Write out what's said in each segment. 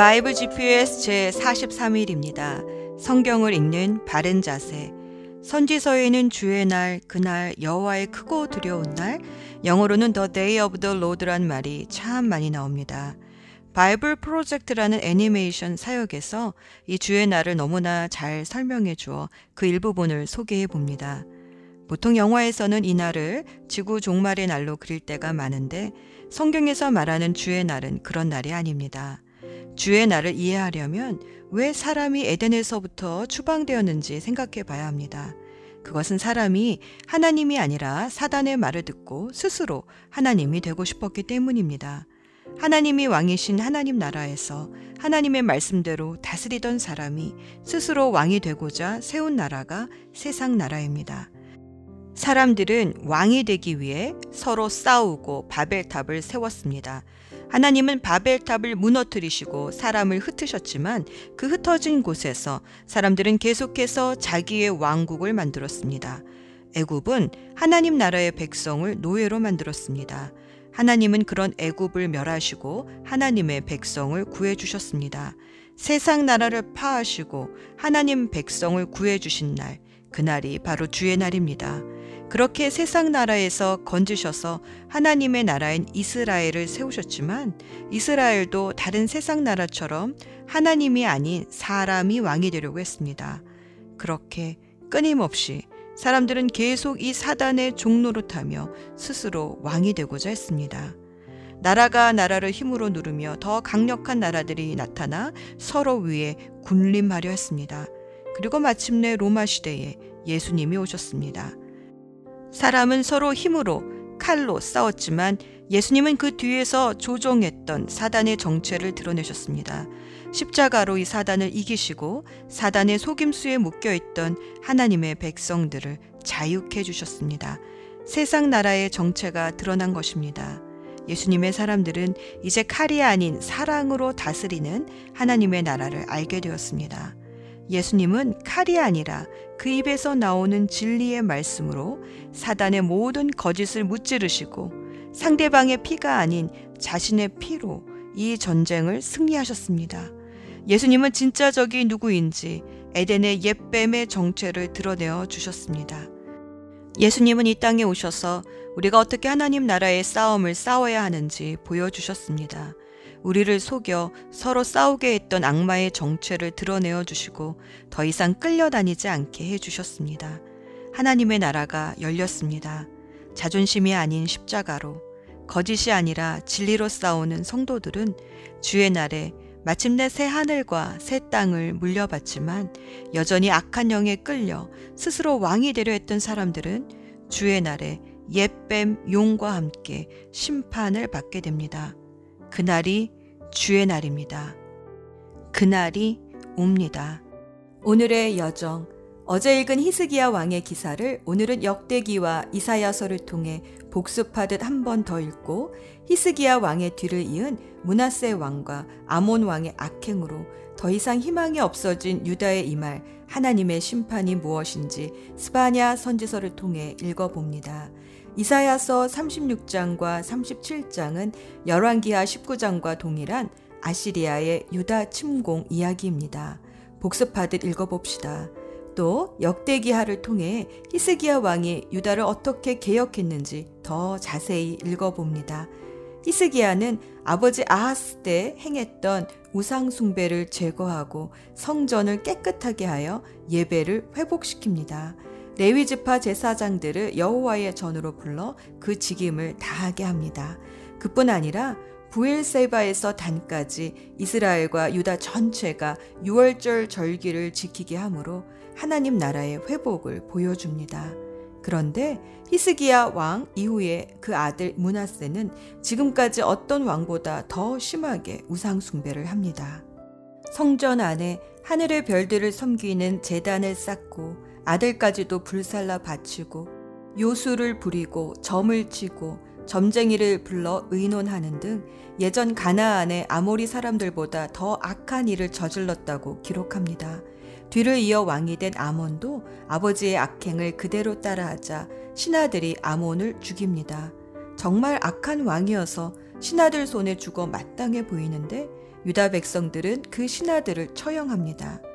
바이블 GPS 제 43일입니다. 성경을 읽는 바른 자세. 선지서에는 주의 날, 그날, 여호와의 크고 두려운 날, 영어로는 The Day of the Lord란 말이 참 많이 나옵니다. 바이블 프로젝트라는 애니메이션 사역에서 이 주의 날을 너무나 잘 설명해 주어 그 일부분을 소개해 봅니다. 보통 영화에서는 이 날을 지구 종말의 날로 그릴 때가 많은데 성경에서 말하는 주의 날은 그런 날이 아닙니다. 주의 날을 이해하려면 왜 사람이 에덴에서부터 추방되었는지 생각해 봐야 합니다. 그것은 사람이 하나님이 아니라 사단의 말을 듣고 스스로 하나님이 되고 싶었기 때문입니다. 하나님이 왕이신 하나님 나라에서 하나님의 말씀대로 다스리던 사람이 스스로 왕이 되고자 세운 나라가 세상 나라입니다. 사람들은 왕이 되기 위해 서로 싸우고 바벨탑을 세웠습니다. 하나님은 바벨탑을 무너뜨리시고 사람을 흩으셨지만 그 흩어진 곳에서 사람들은 계속해서 자기의 왕국을 만들었습니다. 애굽은 하나님 나라의 백성을 노예로 만들었습니다. 하나님은 그런 애굽을 멸하시고 하나님의 백성을 구해 주셨습니다. 세상 나라를 파하시고 하나님 백성을 구해 주신 날, 그날이 바로 주의 날입니다. 그렇게 세상 나라에서 건지셔서 하나님의 나라인 이스라엘을 세우셨지만 이스라엘도 다른 세상 나라처럼 하나님이 아닌 사람이 왕이 되려고 했습니다. 그렇게 끊임없이 사람들은 계속 이 사단의 종로로 타며 스스로 왕이 되고자 했습니다. 나라가 나라를 힘으로 누르며 더 강력한 나라들이 나타나 서로 위에 군림하려 했습니다. 그리고 마침내 로마 시대에 예수님이 오셨습니다. 사람은 서로 힘으로 칼로 싸웠지만 예수님은 그 뒤에서 조종했던 사단의 정체를 드러내셨습니다. 십자가로 이 사단을 이기시고 사단의 속임수에 묶여 있던 하나님의 백성들을 자유케 주셨습니다. 세상 나라의 정체가 드러난 것입니다. 예수님의 사람들은 이제 칼이 아닌 사랑으로 다스리는 하나님의 나라를 알게 되었습니다. 예수님은 칼이 아니라 그 입에서 나오는 진리의 말씀으로 사단의 모든 거짓을 무찌르시고 상대방의 피가 아닌 자신의 피로 이 전쟁을 승리하셨습니다. 예수님은 진짜 적이 누구인지 에덴의 옛뱀의 정체를 드러내어 주셨습니다. 예수님은 이 땅에 오셔서 우리가 어떻게 하나님 나라의 싸움을 싸워야 하는지 보여주셨습니다. 우리를 속여 서로 싸우게 했던 악마의 정체를 드러내어 주시고 더 이상 끌려다니지 않게 해 주셨습니다. 하나님의 나라가 열렸습니다. 자존심이 아닌 십자가로 거짓이 아니라 진리로 싸우는 성도들은 주의 날에 마침내 새 하늘과 새 땅을 물려받지만 여전히 악한 영에 끌려 스스로 왕이 되려 했던 사람들은 주의 날에 옛뱀 용과 함께 심판을 받게 됩니다. 그날이 주의 날입니다. 그날이 옵니다. 오늘의 여정. 어제 읽은 히스기야 왕의 기사를 오늘은 역대기와 이사야서를 통해 복습하듯 한 번 더 읽고 히스기야 왕의 뒤를 이은 문하세 왕과 아몬 왕의 악행으로 더 이상 희망이 없어진 유다의 이 말 하나님의 심판이 무엇인지 스바냐 선지서를 통해 읽어봅니다. 이사야서 36장과 37장은 열왕기하 19장과 동일한 아시리아의 유다 침공 이야기입니다. 복습하듯 읽어봅시다. 또 역대기하를 통해 히스기야 왕이 유다를 어떻게 개혁했는지 더 자세히 읽어봅니다. 히스기야는 아버지 아하스 때 행했던 우상 숭배를 제거하고 성전을 깨끗하게 하여 예배를 회복시킵니다. 레위 지파 제사장들을 여호와의 전으로 불러 그 직임을 다하게 합니다. 그뿐 아니라 부엘세바에서 단까지 이스라엘과 유다 전체가 유월절 절기를 지키게 하므로 하나님 나라의 회복을 보여줍니다. 그런데 히스기야 왕 이후에 그 아들 문하세는 지금까지 어떤 왕보다 더 심하게 우상 숭배를 합니다. 성전 안에 하늘의 별들을 섬기는 재단을 쌓고 아들까지도 불살라 바치고 요술을 부리고 점을 치고 점쟁이를 불러 의논하는 등 예전 가나안의 아모리 사람들보다 더 악한 일을 저질렀다고 기록합니다. 뒤를 이어 왕이 된 아몬도 아버지의 악행을 그대로 따라하자 신하들이 아몬을 죽입니다. 정말 악한 왕이어서 신하들 손에 죽어 마땅해 보이는데 유다 백성들은 그 신하들을 처형합니다.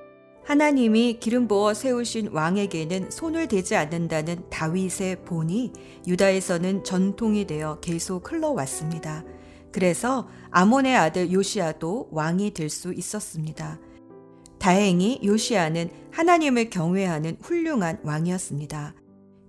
하나님이 기름 부어 세우신 왕에게는 손을 대지 않는다는 다윗의 본이 유다에서는 전통이 되어 계속 흘러왔습니다. 그래서 아몬의 아들 요시아도 왕이 될 수 있었습니다. 다행히 요시아는 하나님을 경외하는 훌륭한 왕이었습니다.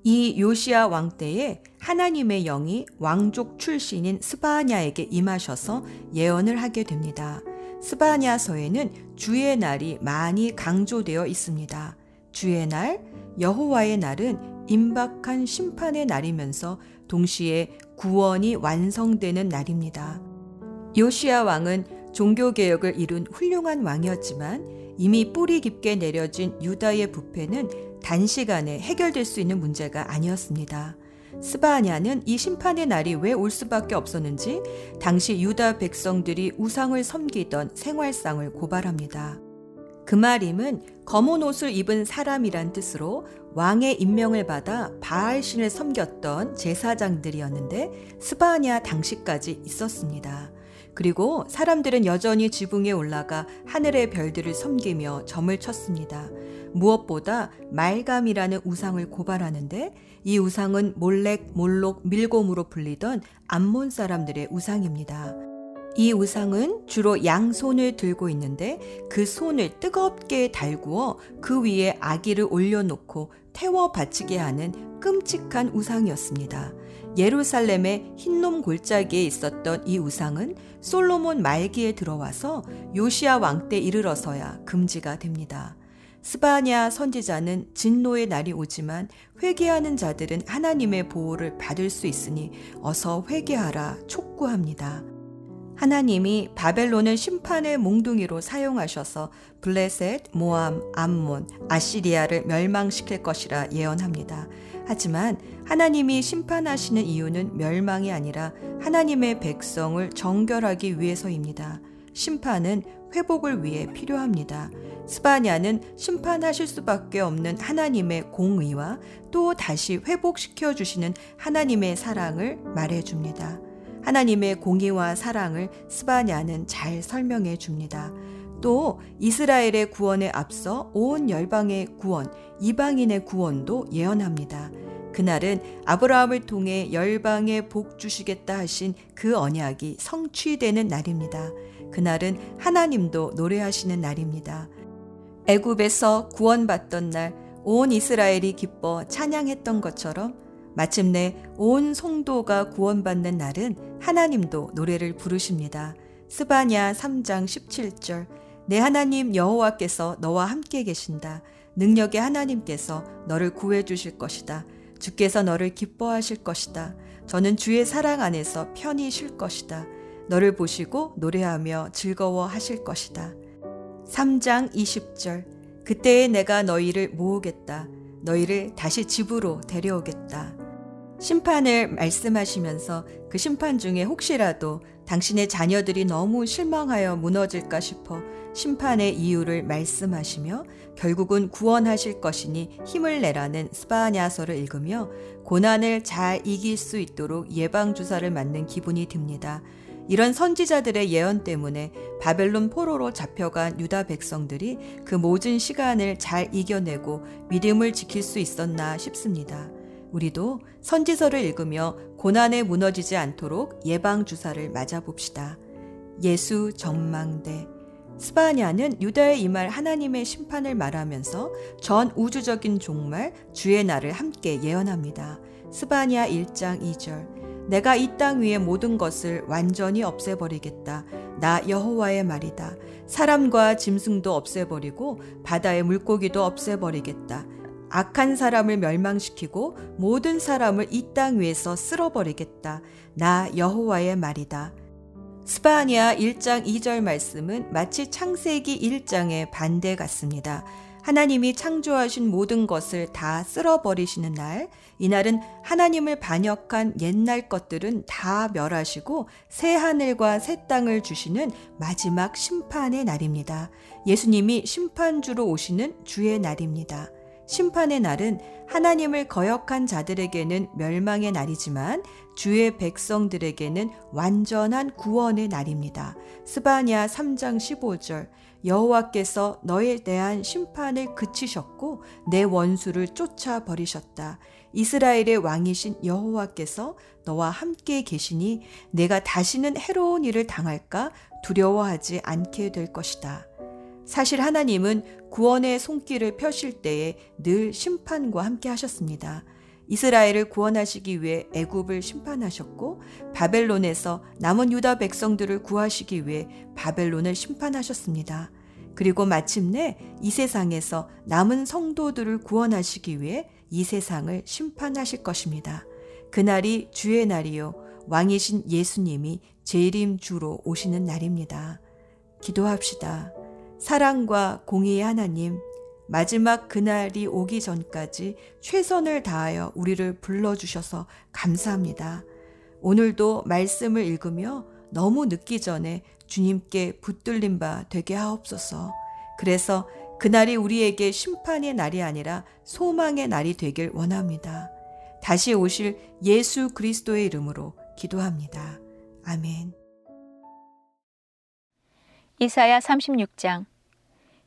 이 요시아 왕 때에 하나님의 영이 왕족 출신인 스바냐에게 임하셔서 예언을 하게 됩니다. 스바냐서에는 주의 날이 많이 강조되어 있습니다. 주의 날, 여호와의 날은 임박한 심판의 날이면서 동시에 구원이 완성되는 날입니다. 요시아 왕은 종교 개혁을 이룬 훌륭한 왕이었지만 이미 뿌리 깊게 내려진 유다의 부패는 단시간에 해결될 수 있는 문제가 아니었습니다. 스바냐는 이 심판의 날이 왜 올 수밖에 없었는지 당시 유다 백성들이 우상을 섬기던 생활상을 고발합니다. 그 말임은 검은 옷을 입은 사람이란 뜻으로 왕의 임명을 받아 바알신을 섬겼던 제사장들이었는데 스바냐 당시까지 있었습니다. 그리고 사람들은 여전히 지붕에 올라가 하늘의 별들을 섬기며 점을 쳤습니다. 무엇보다 말감이라는 우상을 고발하는데 이 우상은 몰렉, 몰록, 밀곰으로 불리던 암몬 사람들의 우상입니다. 이 우상은 주로 양손을 들고 있는데 그 손을 뜨겁게 달구어 그 위에 아기를 올려놓고 태워 바치게 하는 끔찍한 우상이었습니다. 예루살렘의 흰놈 골짜기에 있었던 이 우상은 솔로몬 말기에 들어와서 요시아 왕 때 이르러서야 금지가 됩니다. 스바냐 선지자는 진노의 날이 오지만 회개하는 자들은 하나님의 보호를 받을 수 있으니 어서 회개하라 촉구합니다. 하나님이 바벨론을 심판의 몽둥이로 사용하셔서 블레셋, 모암, 암몬, 아시리아를 멸망시킬 것이라 예언합니다. 하지만 하나님이 심판하시는 이유는 멸망이 아니라 하나님의 백성을 정결하기 위해서입니다. 심판은 회복을 위해 필요합니다. 스바냐는 심판하실 수밖에 없는 하나님의 공의와 또 다시 회복시켜 주시는 하나님의 사랑을 말해 줍니다. 하나님의 공의와 사랑을 스바냐는 잘 설명해 줍니다. 또 이스라엘의 구원에 앞서 온 열방의 구원, 이방인의 구원도 예언합니다. 그날은 아브라함을 통해 열방에 복 주시겠다 하신 그 언약이 성취되는 날입니다. 그날은 하나님도 노래하시는 날입니다. 애굽에서 구원받던 날 온 이스라엘이 기뻐 찬양했던 것처럼 마침내 온 성도가 구원받는 날은 하나님도 노래를 부르십니다. 스바냐 3장 17절 내 하나님 여호와께서 너와 함께 계신다. 능력의 하나님께서 너를 구해 주실 것이다. 주께서 너를 기뻐하실 것이다. 저는 주의 사랑 안에서 편히 쉴 것이다. 너를 보시고 노래하며 즐거워 하실 것이다. 3장 20절 그때에 내가 너희를 모으겠다. 너희를 다시 집으로 데려오겠다. 심판을 말씀하시면서 그 심판 중에 혹시라도 당신의 자녀들이 너무 실망하여 무너질까 싶어 심판의 이유를 말씀하시며 결국은 구원하실 것이니 힘을 내라는 스바냐서를 읽으며 고난을 잘 이길 수 있도록 예방주사를 맞는 기분이 듭니다. 이런 선지자들의 예언 때문에 바벨론 포로로 잡혀간 유다 백성들이 그 모든 시간을 잘 이겨내고 믿음을 지킬 수 있었나 싶습니다. 우리도 선지서를 읽으며 고난에 무너지지 않도록 예방주사를 맞아봅시다. 예수 전망대 스바냐는 유다의 이 말 하나님의 심판을 말하면서 전 우주적인 종말 주의 날을 함께 예언합니다. 스바냐 1장 2절 내가 이 땅 위의 모든 것을 완전히 없애버리겠다. 나 여호와의 말이다. 사람과 짐승도 없애버리고 바다의 물고기도 없애버리겠다. 악한 사람을 멸망시키고 모든 사람을 이 땅 위에서 쓸어버리겠다. 나 여호와의 말이다. 스바니아 1장 2절 말씀은 마치 창세기 1장의 반대 같습니다. 하나님이 창조하신 모든 것을 다 쓸어버리시는 날, 이날은 하나님을 반역한 옛날 것들은 다 멸하시고 새 하늘과 새 땅을 주시는 마지막 심판의 날입니다. 예수님이 심판주로 오시는 주의 날입니다. 심판의 날은 하나님을 거역한 자들에게는 멸망의 날이지만 주의 백성들에게는 완전한 구원의 날입니다. 스바냐 3장 15절 여호와께서 너에 대한 심판을 그치셨고 내 원수를 쫓아 버리셨다. 이스라엘의 왕이신 여호와께서 너와 함께 계시니 내가 다시는 해로운 일을 당할까 두려워하지 않게 될 것이다. 사실 하나님은 구원의 손길을 펴실 때에 늘 심판과 함께 하셨습니다. 이스라엘을 구원하시기 위해 애굽을 심판하셨고 바벨론에서 남은 유다 백성들을 구하시기 위해 바벨론을 심판하셨습니다. 그리고 마침내 이 세상에서 남은 성도들을 구원하시기 위해 이 세상을 심판하실 것입니다. 그날이 주의 날이요 왕이신 예수님이 재림 주로 오시는 날입니다. 기도합시다. 사랑과 공의의 하나님, 마지막 그날이 오기 전까지 최선을 다하여 우리를 불러주셔서 감사합니다. 오늘도 말씀을 읽으며 너무 늦기 전에 주님께 붙들린 바 되게 하옵소서. 그래서 그날이 우리에게 심판의 날이 아니라 소망의 날이 되길 원합니다. 다시 오실 예수 그리스도의 이름으로 기도합니다. 아멘. 이사야 36장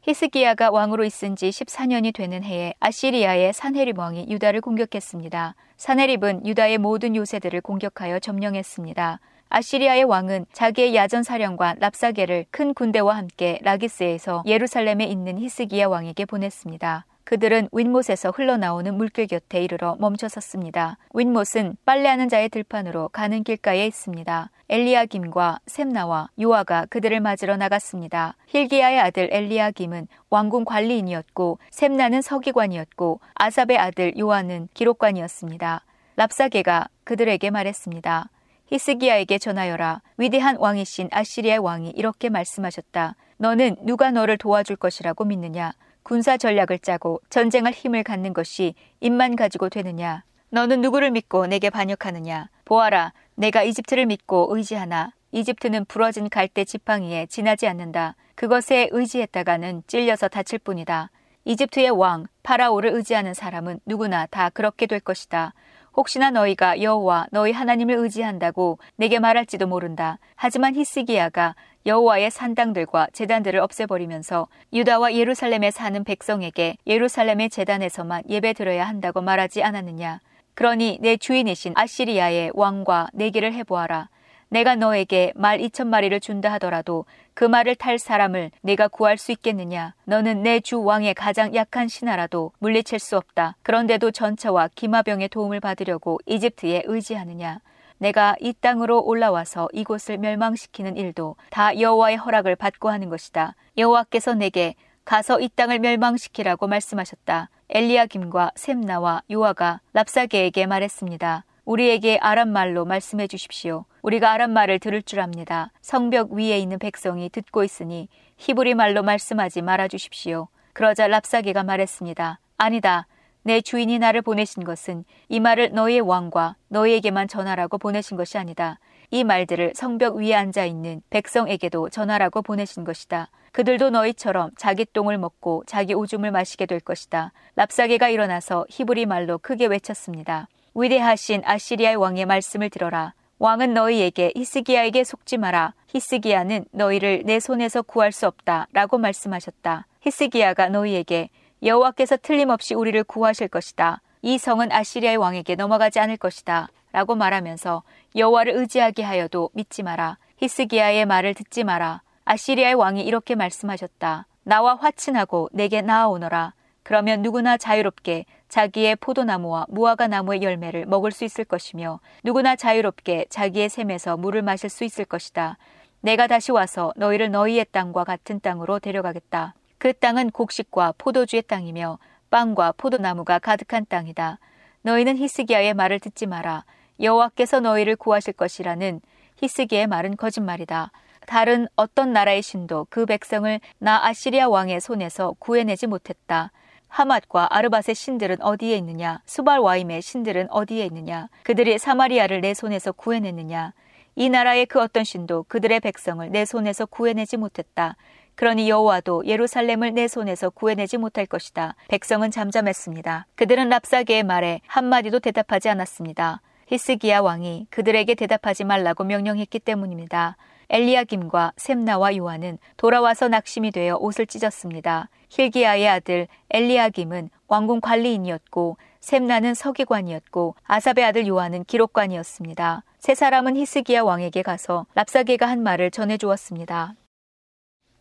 히스기야가 왕으로 있은 지 14년이 되는 해에 아시리아의 산헤립 왕이 유다를 공격했습니다. 산헤립은 유다의 모든 요새들을 공격하여 점령했습니다. 아시리아의 왕은 자기의 야전 사령관 랍사게를 큰 군대와 함께 라기스에서 예루살렘에 있는 히스기야 왕에게 보냈습니다. 그들은 윈못에서 흘러나오는 물길 곁에 이르러 멈춰섰습니다. 윈못은 빨래하는 자의 들판으로 가는 길가에 있습니다. 엘리야김과 셈나와 요아가 그들을 맞으러 나갔습니다. 힐기야의 아들 엘리야김은 왕궁 관리인이었고 셈나는 서기관이었고 아삽의 아들 요아는 기록관이었습니다. 랍사게가 그들에게 말했습니다. 히스기야에게 전하여라. 위대한 왕이신 아시리아의 왕이 이렇게 말씀하셨다. 너는 누가 너를 도와줄 것이라고 믿느냐? 군사 전략을 짜고 전쟁할 힘을 갖는 것이 입만 가지고 되느냐? 너는 누구를 믿고 내게 반역하느냐? 보아라, 내가 이집트를 믿고 의지하나 이집트는 부러진 갈대 지팡이에 지나지 않는다. 그것에 의지했다가는 찔려서 다칠 뿐이다. 이집트의 왕 파라오를 의지하는 사람은 누구나 다 그렇게 될 것이다. 혹시나 너희가 여호와 너희 하나님을 의지한다고 내게 말할지도 모른다. 하지만 히스기야가 여호와의 산당들과 재단들을 없애버리면서 유다와 예루살렘에 사는 백성에게 예루살렘의 재단에서만 예배 드려야 한다고 말하지 않았느냐. 그러니 내 주인이신 아시리아의 왕과 내기를 해보아라. 내가 너에게 말 이천 마리를 준다 하더라도 그 말을 탈 사람을 내가 구할 수 있겠느냐? 너는 내 주 왕의 가장 약한 신하라도 물리칠 수 없다. 그런데도 전차와 기마병의 도움을 받으려고 이집트에 의지하느냐? 내가 이 땅으로 올라와서 이곳을 멸망시키는 일도 다 여호와의 허락을 받고 하는 것이다. 여호와께서 내게 가서 이 땅을 멸망시키라고 말씀하셨다. 엘리야김과 셈나와 요아가 랍사게에게 말했습니다. 우리에게 아람 말로 말씀해 주십시오. 우리가 아람 말을 들을 줄 압니다. 성벽 위에 있는 백성이 듣고 있으니 히브리 말로 말씀하지 말아 주십시오. 그러자 랍사게가 말했습니다. 아니다. 내 주인이 나를 보내신 것은 이 말을 너희의 왕과 너희에게만 전하라고 보내신 것이 아니다. 이 말들을 성벽 위에 앉아 있는 백성에게도 전하라고 보내신 것이다. 그들도 너희처럼 자기 똥을 먹고 자기 오줌을 마시게 될 것이다. 랍사게가 일어나서 히브리 말로 크게 외쳤습니다. 위대하신 아시리아의 왕의 말씀을 들어라. 왕은 너희에게 히스기야에게 속지 마라. 히스기야는 너희를 내 손에서 구할 수 없다. 라고 말씀하셨다. 히스기야가 너희에게 여호와께서 틀림없이 우리를 구하실 것이다. 이 성은 아시리아의 왕에게 넘어가지 않을 것이다. 라고 말하면서 여호와를 의지하게 하여도 믿지 마라. 히스기야의 말을 듣지 마라. 아시리아의 왕이 이렇게 말씀하셨다. 나와 화친하고 내게 나아오너라. 그러면 누구나 자유롭게 자기의 포도나무와 무화과 나무의 열매를 먹을 수 있을 것이며 누구나 자유롭게 자기의 샘에서 물을 마실 수 있을 것이다. 내가 다시 와서 너희를 너희의 땅과 같은 땅으로 데려가겠다. 그 땅은 곡식과 포도주의 땅이며 빵과 포도나무가 가득한 땅이다. 너희는 히스기야의 말을 듣지 마라. 여호와께서 너희를 구하실 것이라는 히스기의 말은 거짓말이다. 다른 어떤 나라의 신도 그 백성을 나 아시리아 왕의 손에서 구해내지 못했다. 하맛과 아르밧의 신들은 어디에 있느냐? 수발 와임의 신들은 어디에 있느냐? 그들이 사마리아를 내 손에서 구해냈느냐? 이 나라의 그 어떤 신도 그들의 백성을 내 손에서 구해내지 못했다. 그러니 여호와도 예루살렘을 내 손에서 구해내지 못할 것이다. 백성은 잠잠했습니다. 그들은 랍사게의 말에 한마디도 대답하지 않았습니다. 히스기야 왕이 그들에게 대답하지 말라고 명령했기 때문입니다. 엘리야김과 셈나와 요한은 돌아와서 낙심이 되어 옷을 찢었습니다. 힐기야의 아들 엘리야김은 왕궁 관리인이었고 셈나는 서기관이었고 아삽의 아들 요한은 기록관이었습니다. 세 사람은 히스기야 왕에게 가서 랍사게가 한 말을 전해 주었습니다.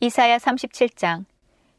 이사야 37장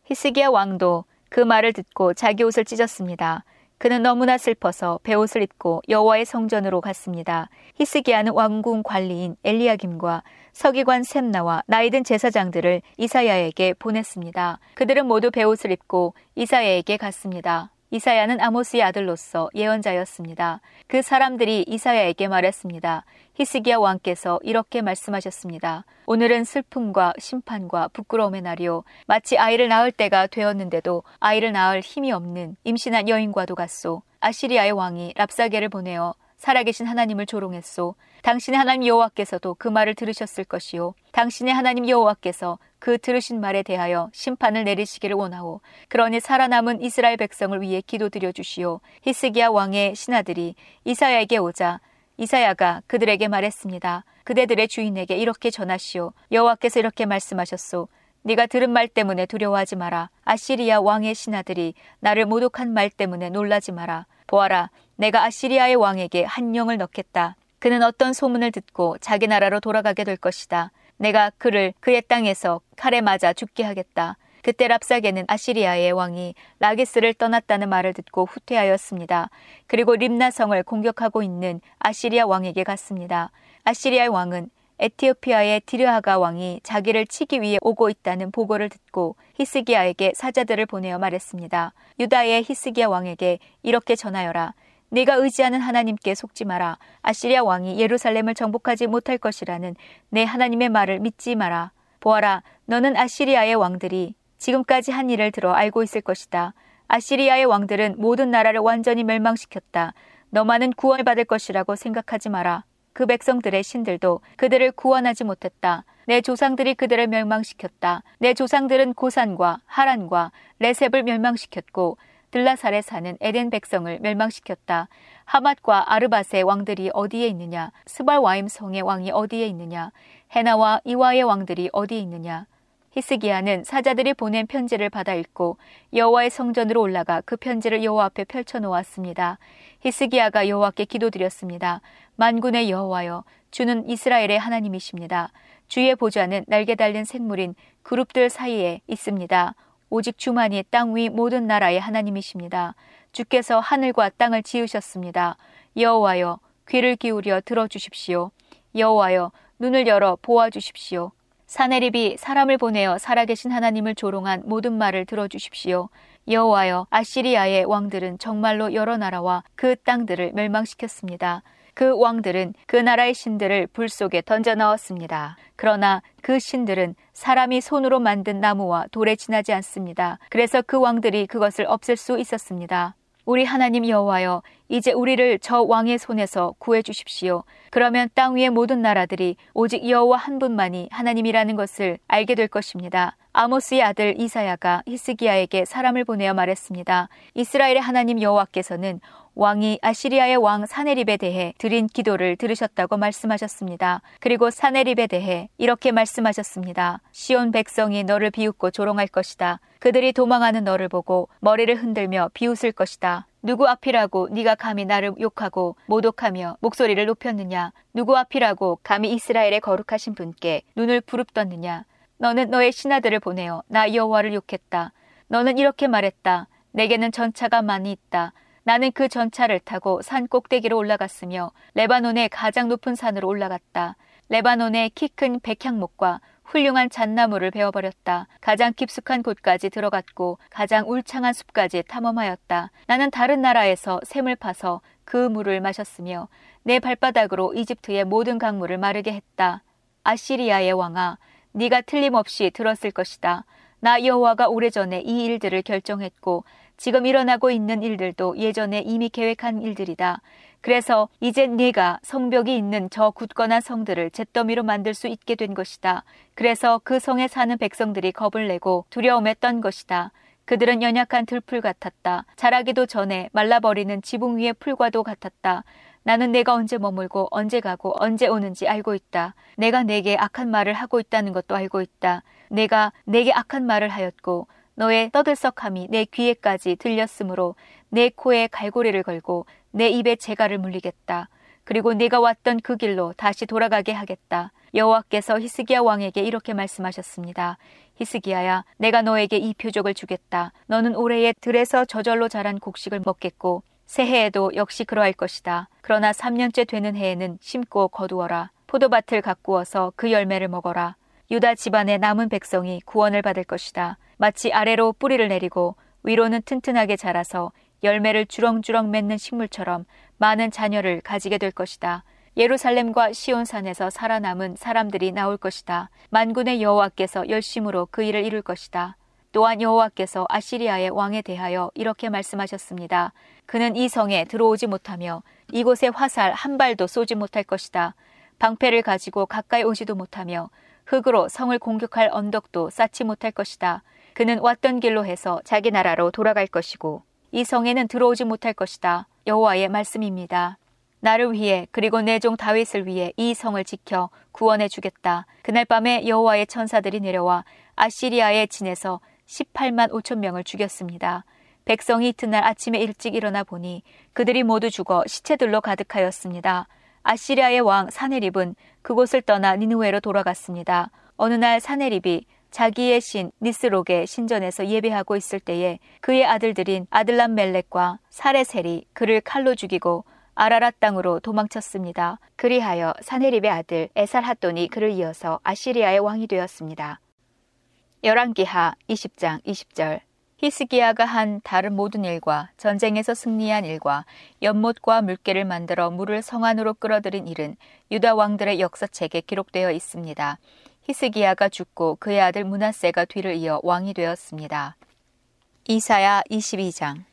히스기야 왕도 그 말을 듣고 자기 옷을 찢었습니다. 그는 너무나 슬퍼서 베옷을 입고 여호와의 성전으로 갔습니다. 히스기야는 왕궁 관리인 엘리야김과 서기관 셈나와 나이든 제사장들을 이사야에게 보냈습니다. 그들은 모두 베옷을 입고 이사야에게 갔습니다. 이사야는 아모스의 아들로서 예언자였습니다. 그 사람들이 이사야에게 말했습니다. 히스기야 왕께서 이렇게 말씀하셨습니다. 오늘은 슬픔과 심판과 부끄러움의 날이요. 마치 아이를 낳을 때가 되었는데도 아이를 낳을 힘이 없는 임신한 여인과도 같소. 아시리아의 왕이 랍사게를 보내어 살아계신 하나님을 조롱했소. 당신의 하나님 여호와께서도 그 말을 들으셨을 것이요. 당신의 하나님 여호와께서 그 들으신 말에 대하여 심판을 내리시기를 원하오. 그러니 살아남은 이스라엘 백성을 위해 기도드려 주시오. 히스기야 왕의 신하들이 이사야에게 오자 이사야가 그들에게 말했습니다. 그대들의 주인에게 이렇게 전하시오. 여호와께서 이렇게 말씀하셨소. 네가 들은 말 때문에 두려워하지 마라. 아시리아 왕의 신하들이 나를 모독한 말 때문에 놀라지 마라. 보아라, 내가 아시리아의 왕에게 한 영을 넣겠다. 그는 어떤 소문을 듣고 자기 나라로 돌아가게 될 것이다. 내가 그를 그의 땅에서 칼에 맞아 죽게 하겠다. 그때 랍사게는 아시리아의 왕이 라기스를 떠났다는 말을 듣고 후퇴하였습니다. 그리고 림나성을 공격하고 있는 아시리아 왕에게 갔습니다. 아시리아의 왕은 에티오피아의 디르하가 왕이 자기를 치기 위해 오고 있다는 보고를 듣고 히스기야에게 사자들을 보내어 말했습니다. 유다의 히스기야 왕에게 이렇게 전하여라. 네가 의지하는 하나님께 속지 마라. 아시리아 왕이 예루살렘을 정복하지 못할 것이라는 내 하나님의 말을 믿지 마라. 보아라, 너는 아시리아의 왕들이 지금까지 한 일을 들어 알고 있을 것이다. 아시리아의 왕들은 모든 나라를 완전히 멸망시켰다. 너만은 구원받을 것이라고 생각하지 마라. 그 백성들의 신들도 그들을 구원하지 못했다. 내 조상들이 그들을 멸망시켰다. 내 조상들은 고산과 하란과 레셉을 멸망시켰고 들라살에 사는 에덴 백성을 멸망시켰다. 하맛과 아르바스의 왕들이 어디에 있느냐? 스발와임 성의 왕이 어디에 있느냐? 헤나와 이와의 왕들이 어디에 있느냐? 히스기야는 사자들이 보낸 편지를 받아 읽고 여호와의 성전으로 올라가 그 편지를 여호와 앞에 펼쳐 놓았습니다. 히스기야가 여호와께 기도드렸습니다. 만군의 여호와여, 주는 이스라엘의 하나님이십니다. 주의 보좌는 날개 달린 생물인 그룹들 사이에 있습니다. 오직 주만이 땅 위 모든 나라의 하나님이십니다. 주께서 하늘과 땅을 지으셨습니다. 여호와여 귀를 기울여 들어주십시오. 여호와여 눈을 열어 보아주십시오. 사내립이 사람을 보내어 살아계신 하나님을 조롱한 모든 말을 들어주십시오. 여호와여 아시리아의 왕들은 정말로 여러 나라와 그 땅들을 멸망시켰습니다. 그 왕들은 그 나라의 신들을 불 속에 던져 넣었습니다. 그러나 그 신들은 사람이 손으로 만든 나무와 돌에 지나지 않습니다. 그래서 그 왕들이 그것을 없앨 수 있었습니다. 우리 하나님 여호와여 이제 우리를 저 왕의 손에서 구해 주십시오. 그러면 땅 위의 모든 나라들이 오직 여호와 한 분만이 하나님이라는 것을 알게 될 것입니다. 아모스의 아들 이사야가 히스기야에게 사람을 보내어 말했습니다. 이스라엘의 하나님 여호와께서는 왕이 아시리아의 왕 사네립에 대해 드린 기도를 들으셨다고 말씀하셨습니다. 그리고 사네립에 대해 이렇게 말씀하셨습니다. 시온 백성이 너를 비웃고 조롱할 것이다. 그들이 도망하는 너를 보고 머리를 흔들며 비웃을 것이다. 누구 앞이라고 네가 감히 나를 욕하고 모독하며 목소리를 높였느냐? 누구 앞이라고 감히 이스라엘의 거룩하신 분께 눈을 부릅떴느냐? 너는 너의 신하들을 보내어 나 여호와를 욕했다. 너는 이렇게 말했다. 내게는 전차가 많이 있다. 나는 그 전차를 타고 산 꼭대기로 올라갔으며 레바논의 가장 높은 산으로 올라갔다. 레바논의 키 큰 백향목과 훌륭한 잣나무를 베어버렸다. 가장 깊숙한 곳까지 들어갔고 가장 울창한 숲까지 탐험하였다. 나는 다른 나라에서 샘을 파서 그 물을 마셨으며 내 발바닥으로 이집트의 모든 강물을 마르게 했다. 아시리아의 왕아, 네가 틀림없이 들었을 것이다. 나 여호와가 오래전에 이 일들을 결정했고 지금 일어나고 있는 일들도 예전에 이미 계획한 일들이다. 그래서 이제 네가 성벽이 있는 저 굳건한 성들을 잿더미로 만들 수 있게 된 것이다. 그래서 그 성에 사는 백성들이 겁을 내고 두려움에 떤 것이다. 그들은 연약한 들풀 같았다. 자라기도 전에 말라버리는 지붕 위의 풀과도 같았다. 나는 내가 언제 머물고 언제 가고 언제 오는지 알고 있다. 내가 내게 악한 말을 하고 있다는 것도 알고 있다. 내가 내게 악한 말을 하였고 너의 떠들썩함이 내 귀에까지 들렸으므로 내 코에 갈고리를 걸고 내 입에 재갈을 물리겠다. 그리고 네가 왔던 그 길로 다시 돌아가게 하겠다. 여호와께서 히스기야 왕에게 이렇게 말씀하셨습니다. 히스기야야, 내가 너에게 이 표적을 주겠다. 너는 올해에 들에서 저절로 자란 곡식을 먹겠고 새해에도 역시 그러할 것이다. 그러나 3년째 되는 해에는 심고 거두어라. 포도밭을 가꾸어서 그 열매를 먹어라. 유다 집안의 남은 백성이 구원을 받을 것이다. 마치 아래로 뿌리를 내리고 위로는 튼튼하게 자라서 열매를 주렁주렁 맺는 식물처럼 많은 자녀를 가지게 될 것이다. 예루살렘과 시온산에서 살아남은 사람들이 나올 것이다. 만군의 여호와께서 열심으로 그 일을 이룰 것이다. 또한 여호와께서 아시리아의 왕에 대하여 이렇게 말씀하셨습니다. 그는 이 성에 들어오지 못하며 이곳에 화살 한 발도 쏘지 못할 것이다. 방패를 가지고 가까이 오지도 못하며 흙으로 성을 공격할 언덕도 쌓지 못할 것이다. 그는 왔던 길로 해서 자기 나라로 돌아갈 것이고 이 성에는 들어오지 못할 것이다. 여호와의 말씀입니다. 나를 위해 그리고 내 종 다윗을 위해 이 성을 지켜 구원해 주겠다. 그날 밤에 여호와의 천사들이 내려와 아시리아의 진에서 18만 5천 명을 죽였습니다. 백성이 이튿날 아침에 일찍 일어나 보니 그들이 모두 죽어 시체들로 가득하였습니다. 아시리아의 왕 사네립은 그곳을 떠나 니누웨로 돌아갔습니다. 어느 날 사네립이 자기의 신 니스록의 신전에서 예배하고 있을 때에 그의 아들들인 아들람 멜렉과 사레셀이 그를 칼로 죽이고 아라랏 땅으로 도망쳤습니다. 그리하여 사네립의 아들 에살핫돈이 그를 이어서 아시리아의 왕이 되었습니다. 열왕기하 20장 20절 히스기야가 한 다른 모든 일과 전쟁에서 승리한 일과 연못과 물개를 만들어 물을 성 안으로 끌어들인 일은 유다 왕들의 역사책에 기록되어 있습니다. 히스기야가 죽고 그의 아들 문하세가 뒤를 이어 왕이 되었습니다. 이사야 22장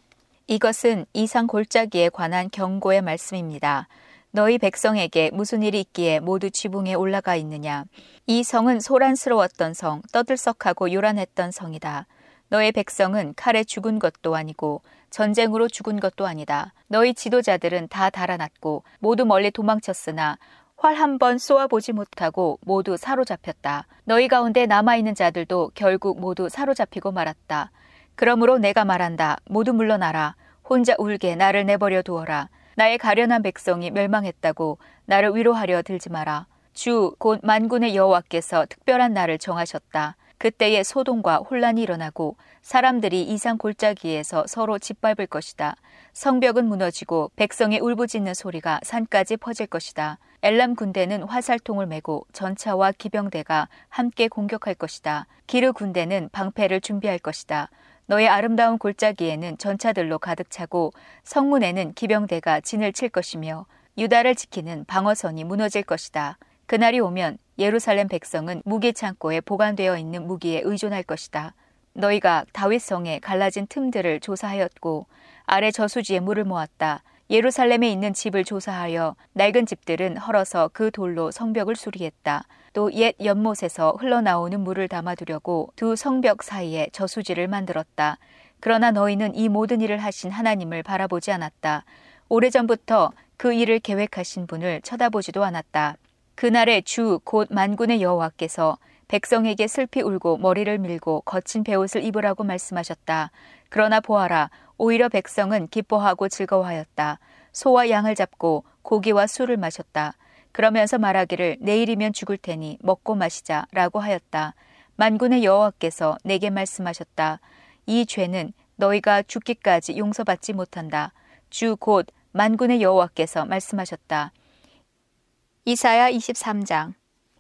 이것은 이상 골짜기에 관한 경고의 말씀입니다. 너희 백성에게 무슨 일이 있기에 모두 지붕에 올라가 있느냐? 이 성은 소란스러웠던 성, 떠들썩하고 요란했던 성이다. 너의 백성은 칼에 죽은 것도 아니고 전쟁으로 죽은 것도 아니다. 너희 지도자들은 다 달아났고 모두 멀리 도망쳤으나 활 한 번 쏘아보지 못하고 모두 사로잡혔다. 너희 가운데 남아있는 자들도 결국 모두 사로잡히고 말았다. 그러므로 내가 말한다. 모두 물러나라. 혼자 울게 나를 내버려 두어라. 나의 가련한 백성이 멸망했다고 나를 위로하려 들지 마라. 주 곧 만군의 여호와께서 특별한 날을 정하셨다. 그때에 소동과 혼란이 일어나고 사람들이 이상 골짜기에서 서로 짓밟을 것이다. 성벽은 무너지고 백성의 울부짖는 소리가 산까지 퍼질 것이다. 엘람 군대는 화살통을 메고 전차와 기병대가 함께 공격할 것이다. 기르 군대는 방패를 준비할 것이다. 너의 아름다운 골짜기에는 전차들로 가득 차고 성문에는 기병대가 진을 칠 것이며 유다를 지키는 방어선이 무너질 것이다. 그날이 오면 예루살렘 백성은 무기 창고에 보관되어 있는 무기에 의존할 것이다. 너희가 다윗성에 갈라진 틈들을 조사하였고 아래 저수지에 물을 모았다. 예루살렘에 있는 집을 조사하여 낡은 집들은 헐어서 그 돌로 성벽을 수리했다. 또 옛 연못에서 흘러나오는 물을 담아두려고 두 성벽 사이에 저수지를 만들었다. 그러나 너희는 이 모든 일을 하신 하나님을 바라보지 않았다. 오래전부터 그 일을 계획하신 분을 쳐다보지도 않았다. 그날의 주 곧 만군의 여호와께서 백성에게 슬피 울고 머리를 밀고 거친 베옷을 입으라고 말씀하셨다. 그러나 보아라, 오히려 백성은 기뻐하고 즐거워하였다. 소와 양을 잡고 고기와 술을 마셨다. 그러면서 말하기를 내일이면 죽을 테니 먹고 마시자 라고 하였다. 만군의 여호와께서 내게 말씀하셨다. 이 죄는 너희가 죽기까지 용서받지 못한다. 주 곧 만군의 여호와께서 말씀하셨다. 이사야 23장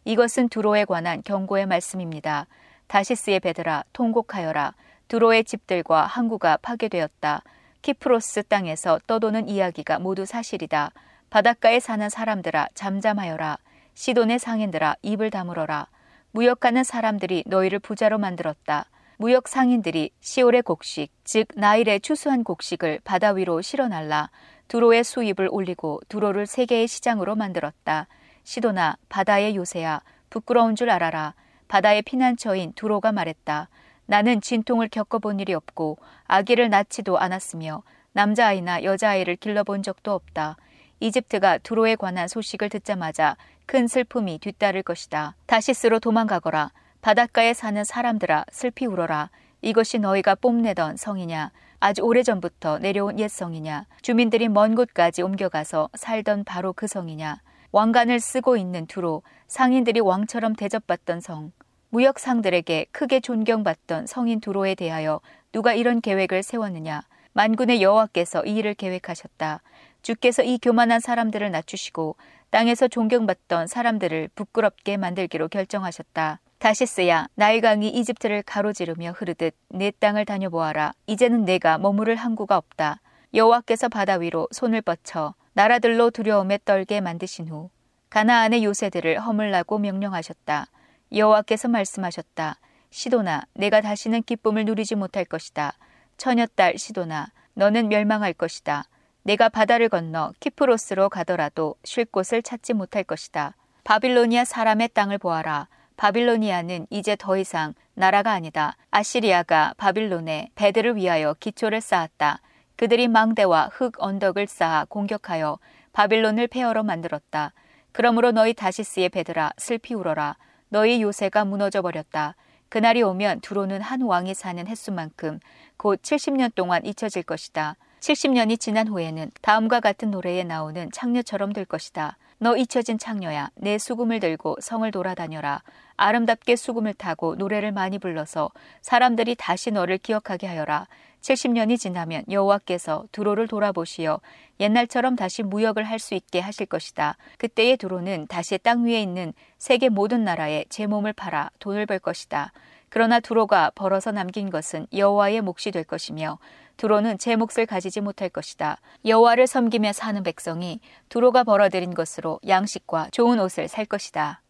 이것은 두로에 관한 경고의 말씀입니다. 다시스의 베드라 통곡하여라. 두로의 집들과 항구가 파괴되었다. 키프로스 땅에서 떠도는 이야기가 모두 사실이다. 바닷가에 사는 사람들아 잠잠하여라. 시돈의 상인들아 입을 다물어라. 무역하는 사람들이 너희를 부자로 만들었다. 무역 상인들이 시올의 곡식, 즉 나일의 추수한 곡식을 바다 위로 실어 날라. 두로의 수입을 올리고 두로를 세계의 시장으로 만들었다. 시도나 바다의 요새야 부끄러운 줄 알아라. 바다의 피난처인 두로가 말했다. 나는 진통을 겪어본 일이 없고 아기를 낳지도 않았으며 남자아이나 여자아이를 길러본 적도 없다. 이집트가 두로에 관한 소식을 듣자마자 큰 슬픔이 뒤따를 것이다. 다시스로 도망가거라. 바닷가에 사는 사람들아 슬피 울어라. 이것이 너희가 뽐내던 성이냐? 아주 오래전부터 내려온 옛 성이냐? 주민들이 먼 곳까지 옮겨가서 살던 바로 그 성이냐? 왕관을 쓰고 있는 두로 상인들이 왕처럼 대접받던 성. 무역상들에게 크게 존경받던 성인 두로에 대하여 누가 이런 계획을 세웠느냐? 만군의 여호와께서 이 일을 계획하셨다. 주께서 이 교만한 사람들을 낮추시고 땅에서 존경받던 사람들을 부끄럽게 만들기로 결정하셨다. 다시스야 나일강이 이집트를 가로지르며 흐르듯 내 땅을 다녀보아라. 이제는 내가 머무를 항구가 없다. 여호와께서 바다 위로 손을 뻗쳐 나라들로 두려움에 떨게 만드신 후 가나안의 요새들을 허물라고 명령하셨다. 여호와께서 말씀하셨다. 시도나 내가 다시는 기쁨을 누리지 못할 것이다. 처녀딸 시도나 너는 멸망할 것이다. 내가 바다를 건너 키프로스로 가더라도 쉴 곳을 찾지 못할 것이다. 바빌로니아 사람의 땅을 보아라. 바빌로니아는 이제 더 이상 나라가 아니다. 아시리아가 바빌론에 배들을 위하여 기초를 쌓았다. 그들이 망대와 흙 언덕을 쌓아 공격하여 바빌론을 폐허로 만들었다. 그러므로 너희 다시스의 배들아 슬피 울어라. 너희 요새가 무너져 버렸다. 그날이 오면 두로는 한 왕이 사는 횟수만큼 곧 70년 동안 잊혀질 것이다. 70년이 지난 후에는 다음과 같은 노래에 나오는 창녀처럼 될 것이다. 너 잊혀진 창녀야, 내 수금을 들고 성을 돌아다녀라. 아름답게 수금을 타고 노래를 많이 불러서 사람들이 다시 너를 기억하게 하여라. 70년이 지나면 여호와께서 두로를 돌아보시어 옛날처럼 다시 무역을 할 수 있게 하실 것이다. 그때의 두로는 다시 땅 위에 있는 세계 모든 나라에 제 몸을 팔아 돈을 벌 것이다. 그러나 두로가 벌어서 남긴 것은 여호와의 몫이 될 것이며 두로는 제 몫을 가지지 못할 것이다. 여호와를 섬기며 사는 백성이 두로가 벌어들인 것으로 양식과 좋은 옷을 살 것이다.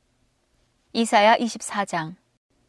이사야 24장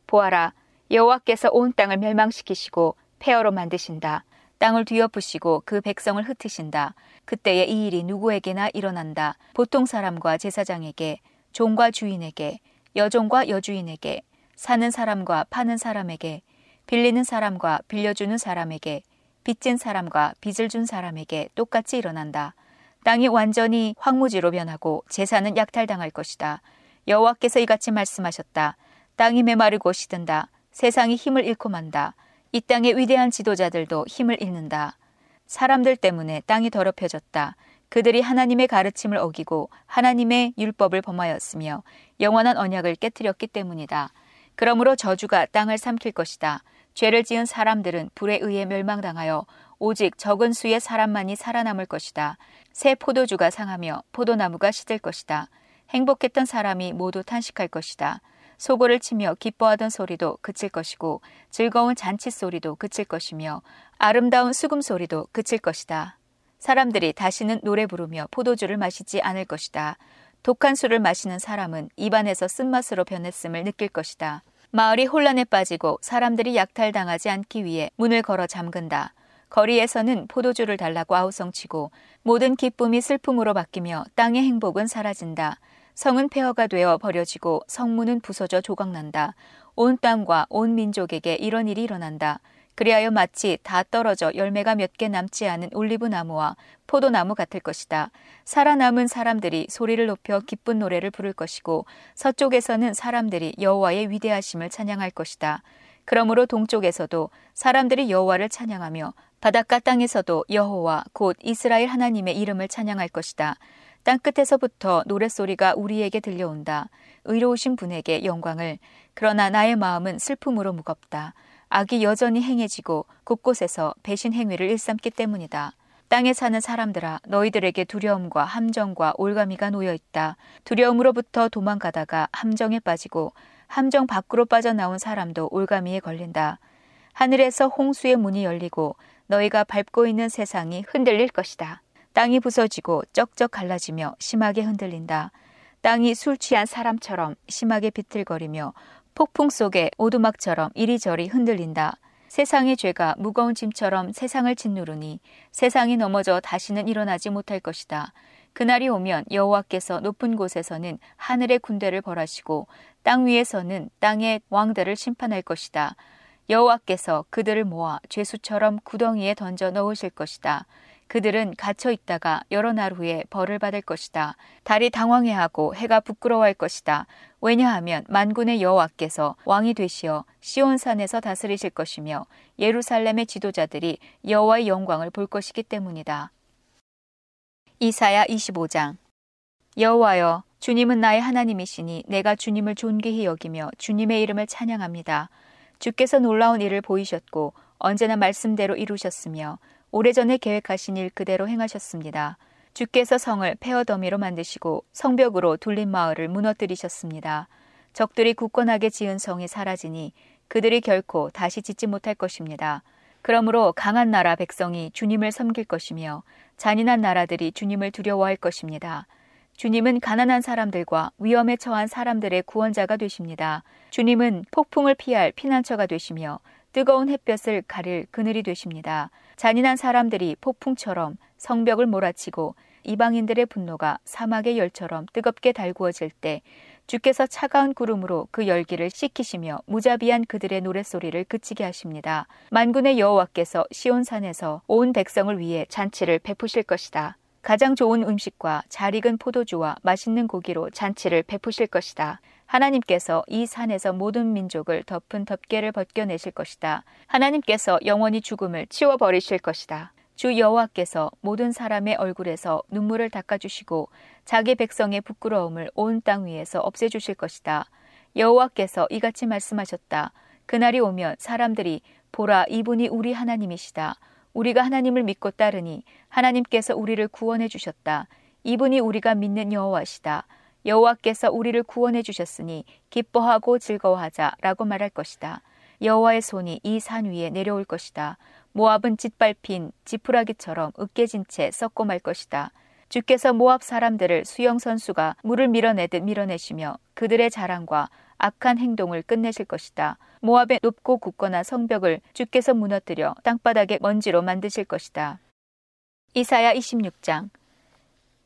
보아라 여호와께서 온 땅을 멸망시키시고 폐허로 만드신다. 땅을 뒤엎으시고 그 백성을 흩으신다. 그때에 이 일이 누구에게나 일어난다. 보통 사람과 제사장에게, 종과 주인에게, 여종과 여주인에게, 사는 사람과 파는 사람에게, 빌리는 사람과 빌려주는 사람에게, 빚진 사람과 빚을 준 사람에게 똑같이 일어난다. 땅이 완전히 황무지로 변하고 재산은 약탈당할 것이다. 여호와께서 이같이 말씀하셨다. 땅이 메마르고 시든다. 세상이 힘을 잃고 만다. 이 땅의 위대한 지도자들도 힘을 잃는다. 사람들 때문에 땅이 더럽혀졌다. 그들이 하나님의 가르침을 어기고 하나님의 율법을 범하였으며 영원한 언약을 깨뜨렸기 때문이다. 그러므로 저주가 땅을 삼킬 것이다. 죄를 지은 사람들은 불에 의해 멸망당하여 오직 적은 수의 사람만이 살아남을 것이다. 새 포도주가 상하며 포도나무가 시들 것이다. 행복했던 사람이 모두 탄식할 것이다. 소고를 치며 기뻐하던 소리도 그칠 것이고 즐거운 잔치 소리도 그칠 것이며 아름다운 수금 소리도 그칠 것이다. 사람들이 다시는 노래 부르며 포도주를 마시지 않을 것이다. 독한 술을 마시는 사람은 입안에서 쓴맛으로 변했음을 느낄 것이다. 마을이 혼란에 빠지고 사람들이 약탈당하지 않기 위해 문을 걸어 잠근다. 거리에서는 포도주를 달라고 아우성치고 모든 기쁨이 슬픔으로 바뀌며 땅의 행복은 사라진다. 성은 폐허가 되어 버려지고 성문은 부서져 조각난다. 온 땅과 온 민족에게 이런 일이 일어난다. 그리하여 마치 다 떨어져 열매가 몇 개 남지 않은 올리브 나무와 포도나무 같을 것이다. 살아남은 사람들이 소리를 높여 기쁜 노래를 부를 것이고 서쪽에서는 사람들이 여호와의 위대하심을 찬양할 것이다. 그러므로 동쪽에서도 사람들이 여호와를 찬양하며 바닷가 땅에서도 여호와 곧 이스라엘 하나님의 이름을 찬양할 것이다. 땅끝에서부터 노랫소리가 우리에게 들려온다. 의로우신 분에게 영광을. 그러나 나의 마음은 슬픔으로 무겁다. 악이 여전히 행해지고 곳곳에서 배신 행위를 일삼기 때문이다. 땅에 사는 사람들아 너희들에게 두려움과 함정과 올가미가 놓여 있다. 두려움으로부터 도망가다가 함정에 빠지고 함정 밖으로 빠져나온 사람도 올가미에 걸린다. 하늘에서 홍수의 문이 열리고 너희가 밟고 있는 세상이 흔들릴 것이다. 땅이 부서지고 쩍쩍 갈라지며 심하게 흔들린다. 땅이 술 취한 사람처럼 심하게 비틀거리며 폭풍 속에 오두막처럼 이리저리 흔들린다. 세상의 죄가 무거운 짐처럼 세상을 짓누르니 세상이 넘어져 다시는 일어나지 못할 것이다. 그날이 오면 여호와께서 높은 곳에서는 하늘의 군대를 벌하시고 땅 위에서는 땅의 왕들을 심판할 것이다. 여호와께서 그들을 모아 죄수처럼 구덩이에 던져 넣으실 것이다. 그들은 갇혀 있다가 여러 날 후에 벌을 받을 것이다. 달이 당황해하고 해가 부끄러워할 것이다. 왜냐하면 만군의 여호와께서 왕이 되시어 시온산에서 다스리실 것이며 예루살렘의 지도자들이 여호와의 영광을 볼 것이기 때문이다. 이사야 25장 여호와여 주님은 나의 하나님이시니 내가 주님을 존귀히 여기며 주님의 이름을 찬양합니다. 주께서 놀라운 일을 보이셨고 언제나 말씀대로 이루셨으며 오래전에 계획하신 일 그대로 행하셨습니다. 주께서 성을 폐허더미로 만드시고 성벽으로 둘린 마을을 무너뜨리셨습니다. 적들이 굳건하게 지은 성이 사라지니 그들이 결코 다시 짓지 못할 것입니다. 그러므로 강한 나라 백성이 주님을 섬길 것이며 잔인한 나라들이 주님을 두려워할 것입니다. 주님은 가난한 사람들과 위험에 처한 사람들의 구원자가 되십니다. 주님은 폭풍을 피할 피난처가 되시며 뜨거운 햇볕을 가릴 그늘이 되십니다. 잔인한 사람들이 폭풍처럼 성벽을 몰아치고 이방인들의 분노가 사막의 열처럼 뜨겁게 달구어질 때 주께서 차가운 구름으로 그 열기를 식히시며 무자비한 그들의 노랫소리를 그치게 하십니다. 만군의 여호와께서 시온산에서 온 백성을 위해 잔치를 베푸실 것이다. 가장 좋은 음식과 잘 익은 포도주와 맛있는 고기로 잔치를 베푸실 것이다. 하나님께서 이 산에서 모든 민족을 덮은 덮개를 벗겨내실 것이다. 하나님께서 영원히 죽음을 치워 버리실 것이다. 주 여호와께서 모든 사람의 얼굴에서 눈물을 닦아주시고 자기 백성의 부끄러움을 온 땅 위에서 없애주실 것이다. 여호와께서 이같이 말씀하셨다. 그날이 오면 사람들이 보라 이분이 우리 하나님이시다. 우리가 하나님을 믿고 따르니 하나님께서 우리를 구원해 주셨다. 이분이 우리가 믿는 여호와시다. 여호와께서 우리를 구원해 주셨으니 기뻐하고 즐거워하자라고 말할 것이다. 여호와의 손이 이 산 위에 내려올 것이다. 모압은 짓밟힌 지푸라기처럼 으깨진 채 썩고 말 것이다. 주께서 모압 사람들을 수영 선수가 물을 밀어내듯 밀어내시며 그들의 자랑과 악한 행동을 끝내실 것이다. 모압의 높고 굳건한 성벽을 주께서 무너뜨려 땅바닥에 먼지로 만드실 것이다. 이사야 26장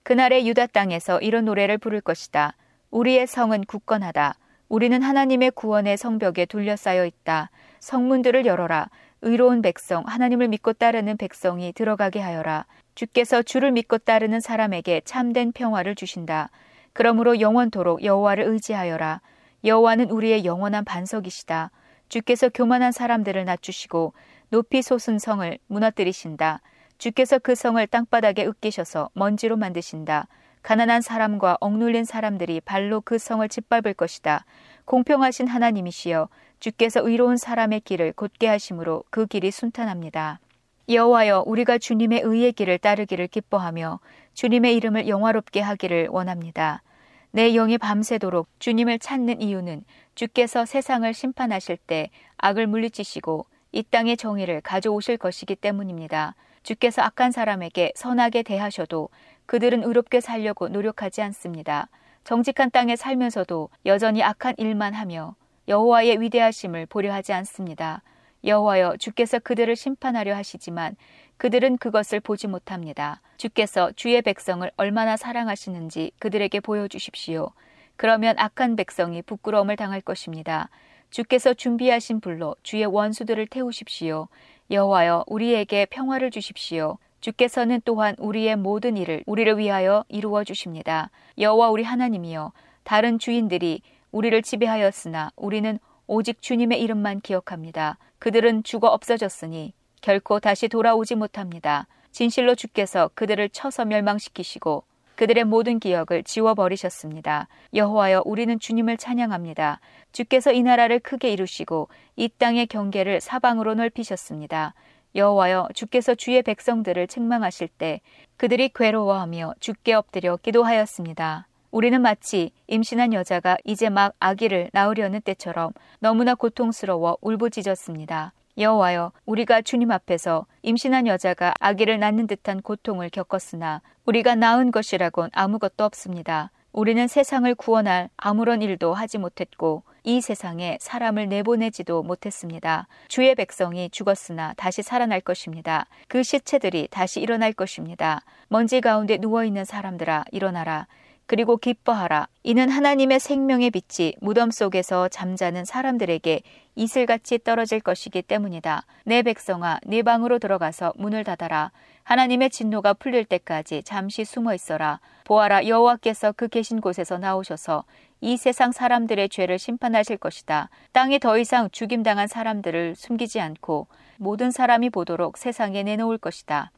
그날의 유다 땅에서 이런 노래를 부를 것이다. 우리의 성은 굳건하다. 우리는 하나님의 구원의 성벽에 둘러싸여 있다. 성문들을 열어라. 의로운 백성, 하나님을 믿고 따르는 백성이 들어가게 하여라. 주께서 주를 믿고 따르는 사람에게 참된 평화를 주신다. 그러므로 영원토록 여호와를 의지하여라. 여호와는 우리의 영원한 반석이시다. 주께서 교만한 사람들을 낮추시고 높이 솟은 성을 무너뜨리신다. 주께서 그 성을 땅바닥에 으깨셔서 먼지로 만드신다. 가난한 사람과 억눌린 사람들이 발로 그 성을 짓밟을 것이다. 공평하신 하나님이시여 주께서 의로운 사람의 길을 곧게 하심으로 그 길이 순탄합니다. 여호와여 우리가 주님의 의의 길을 따르기를 기뻐하며 주님의 이름을 영화롭게 하기를 원합니다. 내 영이 밤새도록 주님을 찾는 이유는 주께서 세상을 심판하실 때 악을 물리치시고 이 땅의 정의를 가져오실 것이기 때문입니다. 주께서 악한 사람에게 선하게 대하셔도 그들은 의롭게 살려고 노력하지 않습니다. 정직한 땅에 살면서도 여전히 악한 일만 하며 여호와의 위대하심을 보려 하지 않습니다. 여호와여 주께서 그들을 심판하려 하시지만 그들은 그것을 보지 못합니다. 주께서 주의 백성을 얼마나 사랑하시는지 그들에게 보여주십시오. 그러면 악한 백성이 부끄러움을 당할 것입니다. 주께서 준비하신 불로 주의 원수들을 태우십시오. 여호와여 우리에게 평화를 주십시오. 주께서는 또한 우리의 모든 일을 우리를 위하여 이루어 주십니다. 여호와 우리 하나님이여 다른 주인들이 우리를 지배하였으나 우리는 오직 주님의 이름만 기억합니다. 그들은 죽어 없어졌으니 결코 다시 돌아오지 못합니다. 진실로 주께서 그들을 쳐서 멸망시키시고 그들의 모든 기억을 지워버리셨습니다. 여호와여 우리는 주님을 찬양합니다. 주께서 이 나라를 크게 이루시고 이 땅의 경계를 사방으로 넓히셨습니다. 여호와여 주께서 주의 백성들을 책망하실 때 그들이 괴로워하며 주께 엎드려 기도하였습니다. 우리는 마치 임신한 여자가 이제 막 아기를 낳으려는 때처럼 너무나 고통스러워 울부짖었습니다. 여호와여 우리가 주님 앞에서 임신한 여자가 아기를 낳는 듯한 고통을 겪었으나 우리가 낳은 것이라곤 아무것도 없습니다. 우리는 세상을 구원할 아무런 일도 하지 못했고 이 세상에 사람을 내보내지도 못했습니다. 주의 백성이 죽었으나 다시 살아날 것입니다. 그 시체들이 다시 일어날 것입니다. 먼지 가운데 누워 있는 사람들아 일어나라. 그리고 기뻐하라. 이는 하나님의 생명의 빛이 무덤 속에서 잠자는 사람들에게 이슬같이 떨어질 것이기 때문이다. 내 백성아, 네 방으로 들어가서 문을 닫아라. 하나님의 진노가 풀릴 때까지 잠시 숨어 있어라. 보아라, 여호와께서 그 계신 곳에서 나오셔서 이 세상 사람들의 죄를 심판하실 것이다. 땅에 더 이상 죽임당한 사람들을 숨기지 않고 모든 사람이 보도록 세상에 내놓을 것이다.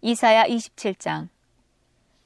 이사야 27장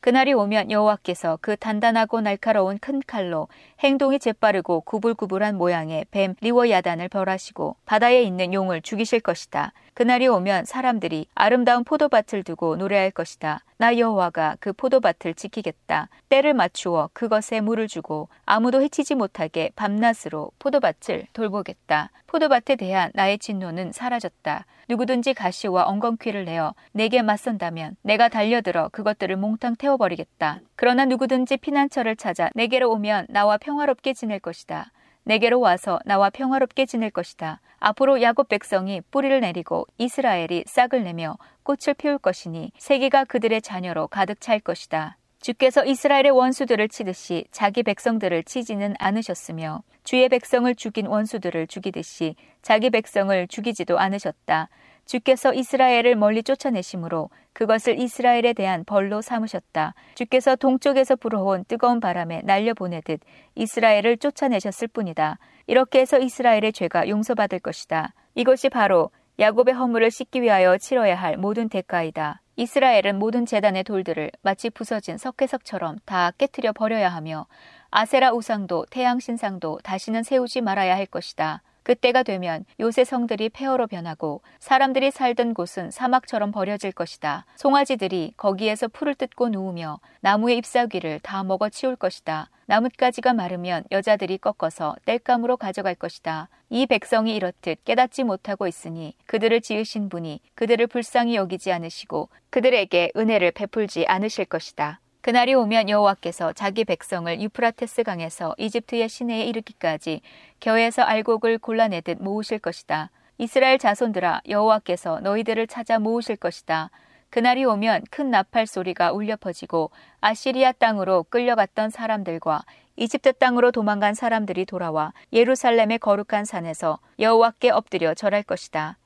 그날이 오면 여호와께서 그 단단하고 날카로운 큰 칼로 행동이 재빠르고 구불구불한 모양의 뱀 리워야단을 벌하시고 바다에 있는 용을 죽이실 것이다. 그날이 오면 사람들이 아름다운 포도밭을 두고 노래할 것이다. 나 여호와가 그 포도밭을 지키겠다. 때를 맞추어 그것에 물을 주고 아무도 해치지 못하게 밤낮으로 포도밭을 돌보겠다. 포도밭에 대한 나의 진노는 사라졌다. 누구든지 가시와 엉겅퀴를 내어 내게 맞선다면 내가 달려들어 그것들을 몽땅 태워버리겠다. 그러나 누구든지 피난처를 찾아 내게로 오면 나와 평화롭게 지낼 것이다. 내게로 와서 나와 평화롭게 지낼 것이다. 앞으로 야곱 백성이 뿌리를 내리고 이스라엘이 싹을 내며 꽃을 피울 것이니 세계가 그들의 자녀로 가득 찰 것이다. 주께서 이스라엘의 원수들을 치듯이 자기 백성들을 치지는 않으셨으며 주의 백성을 죽인 원수들을 죽이듯이 자기 백성을 죽이지도 않으셨다. 주께서 이스라엘을 멀리 쫓아내심으로 그것을 이스라엘에 대한 벌로 삼으셨다. 주께서 동쪽에서 불어온 뜨거운 바람에 날려보내듯 이스라엘을 쫓아내셨을 뿐이다. 이렇게 해서 이스라엘의 죄가 용서받을 것이다. 이것이 바로 야곱의 허물을 씻기 위하여 치러야 할 모든 대가이다. 이스라엘은 모든 재단의 돌들을 마치 부서진 석회석처럼 다 깨뜨려 버려야 하며 아세라 우상도 태양 신상도 다시는 세우지 말아야 할 것이다. 그때가 되면 요새 성들이 폐허로 변하고 사람들이 살던 곳은 사막처럼 버려질 것이다. 송아지들이 거기에서 풀을 뜯고 누우며 나무의 잎사귀를 다 먹어 치울 것이다. 나뭇가지가 마르면 여자들이 꺾어서 땔감으로 가져갈 것이다. 이 백성이 이렇듯 깨닫지 못하고 있으니 그들을 지으신 분이 그들을 불쌍히 여기지 않으시고 그들에게 은혜를 베풀지 않으실 것이다. 그날이 오면 여호와께서 자기 백성을 유프라테스 강에서 이집트의 시내에 이르기까지 겨에서 알곡을 골라내듯 모으실 것이다. 이스라엘 자손들아 여호와께서 너희들을 찾아 모으실 것이다. 그날이 오면 큰 나팔 소리가 울려 퍼지고 아시리아 땅으로 끌려갔던 사람들과 이집트 땅으로 도망간 사람들이 돌아와 예루살렘의 거룩한 산에서 여호와께 엎드려 절할 것이다.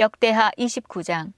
역대하 29장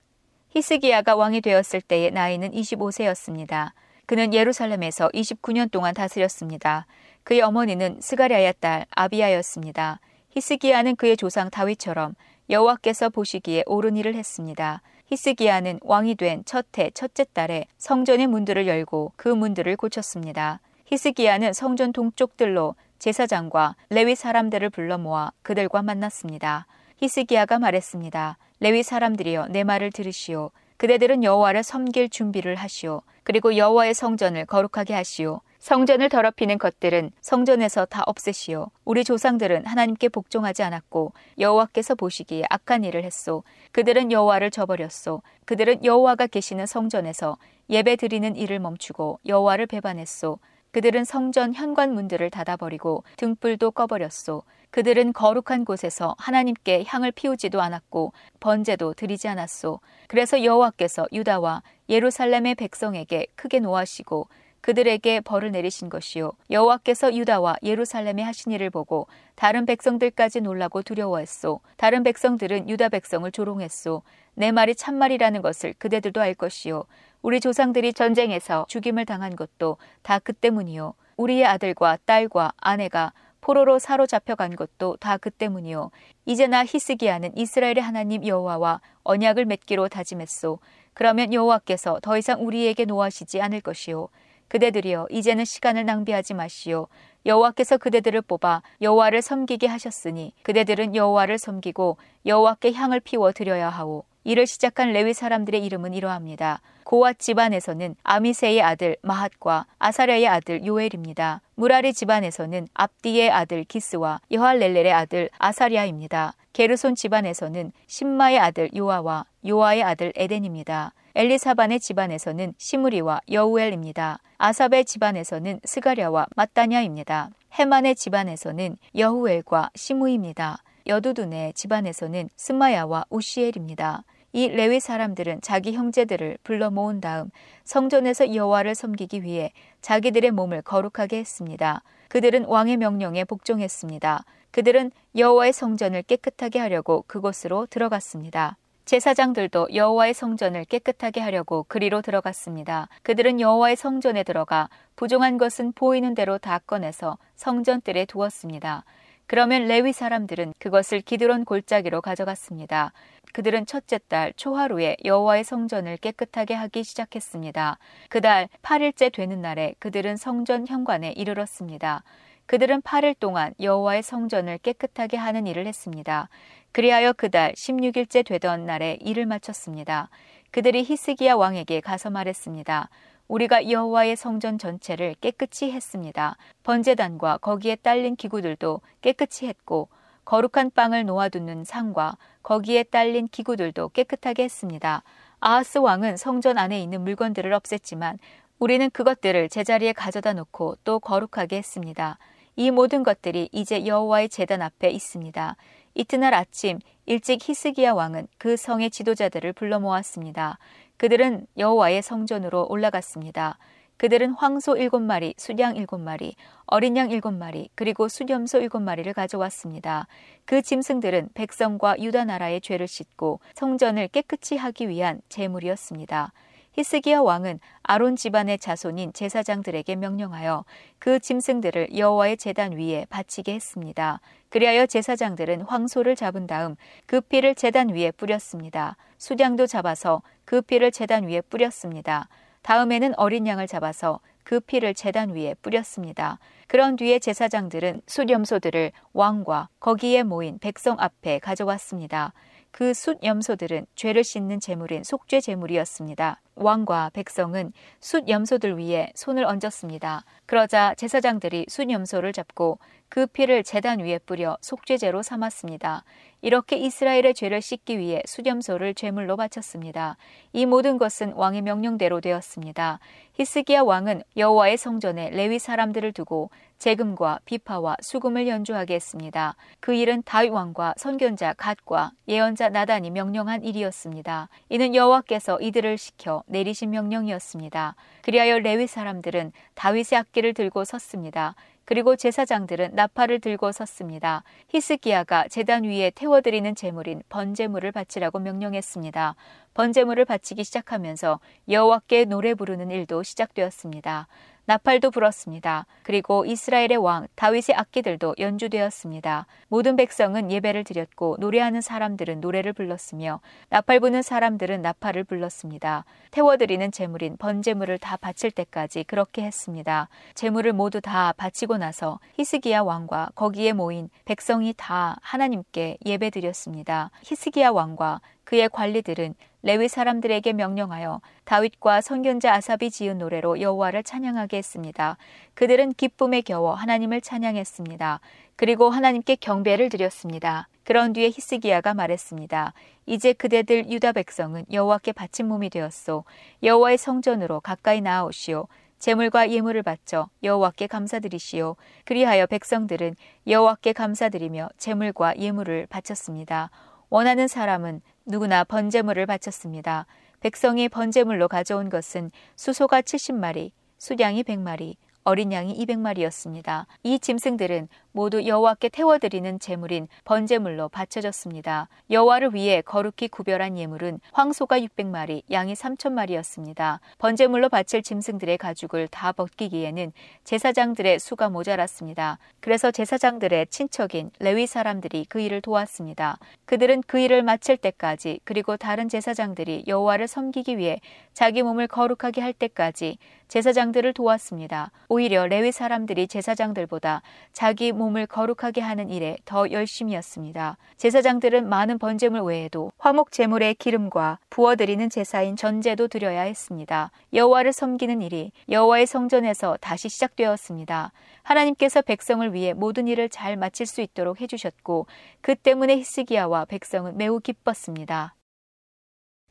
히스기야가 왕이 되었을 때의 나이는 25세였습니다. 그는 예루살렘에서 29년 동안 다스렸습니다. 그의 어머니는 스가랴의 딸 아비야였습니다. 히스기야는 그의 조상 다윗처럼 여호와께서 보시기에 옳은 일을 했습니다. 히스기야는 왕이 된 첫해 첫째 달에 성전의 문들을 열고 그 문들을 고쳤습니다. 히스기야는 성전 동쪽들로 제사장과 레위 사람들을 불러 모아 그들과 만났습니다. 히스기야가 말했습니다. 레위 사람들이여 내 말을 들으시오. 그대들은 여호와를 섬길 준비를 하시오. 그리고 여호와의 성전을 거룩하게 하시오. 성전을 더럽히는 것들은 성전에서 다 없애시오. 우리 조상들은 하나님께 복종하지 않았고 여호와께서 보시기에 악한 일을 했소. 그들은 여호와를 저버렸소. 그들은 여호와가 계시는 성전에서 예배 드리는 일을 멈추고 여호와를 배반했소. 그들은 성전 현관문들을 닫아버리고 등불도 꺼버렸소. 그들은 거룩한 곳에서 하나님께 향을 피우지도 않았고 번제도 드리지 않았소. 그래서 여호와께서 유다와 예루살렘의 백성에게 크게 노하시고 그들에게 벌을 내리신 것이요. 여호와께서 유다와 예루살렘에 하신 일을 보고 다른 백성들까지 놀라고 두려워했소. 다른 백성들은 유다 백성을 조롱했소. 내 말이 참말이라는 것을 그대들도 알 것이요. 우리 조상들이 전쟁에서 죽임을 당한 것도 다 그 때문이요. 우리의 아들과 딸과 아내가 포로로 사로잡혀 간 것도 다 그 때문이요. 이제나 히스기야는 이스라엘의 하나님 여호와와 언약을 맺기로 다짐했소. 그러면 여호와께서 더 이상 우리에게 노하시지 않을 것이요. 그대들이여 이제는 시간을 낭비하지 마시오. 여호와께서 그대들을 뽑아 여호와를 섬기게 하셨으니 그대들은 여호와를 섬기고 여호와께 향을 피워 드려야 하오. 이를 시작한 레위 사람들의 이름은 이러합니다. 고앗 집안에서는 아미세의 아들 마핫과 아사랴의 아들 요엘입니다. 무라리 집안에서는 압디의 아들 기스와 여할렐렐의 아들 아사랴입니다. 게르손 집안에서는 신마의 아들 요아와 요아의 아들 에덴입니다. 엘리사반의 집안에서는 시무리와 여우엘입니다. 아삽의 집안에서는 스가랴와 마따냐입니다. 헤만의 집안에서는 여후엘과 시무입니다. 여두둔의 집안에서는 스마야와 우시엘입니다. 이 레위 사람들은 자기 형제들을 불러 모은 다음 성전에서 여호와를 섬기기 위해 자기들의 몸을 거룩하게 했습니다. 그들은 왕의 명령에 복종했습니다. 그들은 여호와의 성전을 깨끗하게 하려고 그곳으로 들어갔습니다. 제사장들도 여호와의 성전을 깨끗하게 하려고 그리로 들어갔습니다. 그들은 여호와의 성전에 들어가 부종한 것은 보이는 대로 다 꺼내서 성전뜰에 두었습니다. 그러면 레위 사람들은 그것을 기드론 골짜기로 가져갔습니다. 그들은 첫째 달 초하루에 여호와의 성전을 깨끗하게 하기 시작했습니다. 그달 8일째 되는 날에 그들은 성전 현관에 이르렀습니다. 그들은 8일 동안 여호와의 성전을 깨끗하게 하는 일을 했습니다. 그리하여 그달 16일째 되던 날에 일을 마쳤습니다. 그들이 히스기야 왕에게 가서 말했습니다. 우리가 여호와의 성전 전체를 깨끗이 했습니다. 번제단과 거기에 딸린 기구들도 깨끗이 했고 거룩한 빵을 놓아두는 상과 거기에 딸린 기구들도 깨끗하게 했습니다. 아하스 왕은 성전 안에 있는 물건들을 없앴지만 우리는 그것들을 제자리에 가져다 놓고 또 거룩하게 했습니다. 이 모든 것들이 이제 여호와의 제단 앞에 있습니다. 이튿날 아침 일찍 히스기야 왕은 그 성의 지도자들을 불러 모았습니다. 그들은 여호와의 성전으로 올라갔습니다. 그들은 황소 일곱 마리, 수양 일곱 마리, 어린 양 일곱 마리, 그리고 수염소 일곱 마리를 가져왔습니다. 그 짐승들은 백성과 유다 나라의 죄를 씻고 성전을 깨끗이 하기 위한 제물이었습니다. 히스기야 왕은 아론 집안의 자손인 제사장들에게 명령하여 그 짐승들을 여호와의 제단 위에 바치게 했습니다. 그리하여 제사장들은 황소를 잡은 다음 그 피를 제단 위에 뿌렸습니다. 수량도 잡아서 그 피를 제단 위에 뿌렸습니다. 다음에는 어린 양을 잡아서 그 피를 제단 위에 뿌렸습니다. 그런 뒤에 제사장들은 수염소들을 왕과 거기에 모인 백성 앞에 가져왔습니다. 그 숫염소들은 죄를 씻는 제물인 속죄 제물이었습니다. 왕과 백성은 숫염소들 위에 손을 얹었습니다. 그러자 제사장들이 숫염소를 잡고 그 피를 재단 위에 뿌려 속죄제로 삼았습니다. 이렇게 이스라엘의 죄를 씻기 위해 수염소를 제물로 바쳤습니다. 이 모든 것은 왕의 명령대로 되었습니다. 히스기야 왕은 여호와의 성전에 레위 사람들을 두고 재금과 비파와 수금을 연주하게 했습니다. 그 일은 다윗 왕과 선견자 갓과 예언자 나단이 명령한 일이었습니다. 이는 여호와께서 이들을 시켜 내리신 명령이었습니다. 그리하여 레위 사람들은 다윗의 악기를 들고 섰습니다. 그리고 제사장들은 나팔을 들고 섰습니다. 히스기야가 제단 위에 태워드리는 제물인 번제물을 바치라고 명령했습니다. 번제물을 바치기 시작하면서 여호와께 노래 부르는 일도 시작되었습니다. 나팔도 불었습니다. 그리고 이스라엘의 왕 다윗의 악기들도 연주되었습니다. 모든 백성은 예배를 드렸고 노래하는 사람들은 노래를 불렀으며 나팔 부는 사람들은 나팔을 불렀습니다. 태워 드리는 제물인 번제물을 다 바칠 때까지 그렇게 했습니다. 제물을 모두 다 바치고 나서 히스기야 왕과 거기에 모인 백성이 다 하나님께 예배드렸습니다. 히스기야 왕과 그의 관리들은 레위 사람들에게 명령하여 다윗과 선견자 아삽이 지은 노래로 여호와를 찬양하게 했습니다. 그들은 기쁨에 겨워 하나님을 찬양했습니다. 그리고 하나님께 경배를 드렸습니다. 그런 뒤에 히스기야가 말했습니다. 이제 그대들 유다 백성은 여호와께 바친 몸이 되었소. 여호와의 성전으로 가까이 나아오시오. 제물과 예물을 바쳐 여호와께 감사드리시오. 그리하여 백성들은 여호와께 감사드리며 제물과 예물을 바쳤습니다. 원하는 사람은 누구나 번제물을 바쳤습니다. 백성이 번제물로 가져온 것은 수소가 70마리, 수량이 100마리, 어린 양이 200마리였습니다. 이 짐승들은 모두 여호와께 태워드리는 제물인 번제물로 바쳐졌습니다. 여호와를 위해 거룩히 구별한 예물은 황소가 600마리, 양이 3천마리였습니다. 번제물로 바칠 짐승들의 가죽을 다 벗기기에는 제사장들의 수가 모자랐습니다. 그래서 제사장들의 친척인 레위 사람들이 그 일을 도왔습니다. 그들은 그 일을 마칠 때까지 그리고 다른 제사장들이 여호와를 섬기기 위해 자기 몸을 거룩하게 할 때까지 제사장들을 도왔습니다. 오히려 레위 사람들이 제사장들보다 자기 몸을 거룩하게 하는 일에 더 열심이었습니다. 제사장들은 많은 번제물 외에도 화목 제물의 기름과 부어드리는 제사인 전제도 드려야 했습니다. 여호와를 섬기는 일이 여호와의 성전에서 다시 시작되었습니다. 하나님께서 백성을 위해 모든 일을 잘 마칠 수 있도록 해주셨고 그 때문에 히스기야와 백성은 매우 기뻤습니다.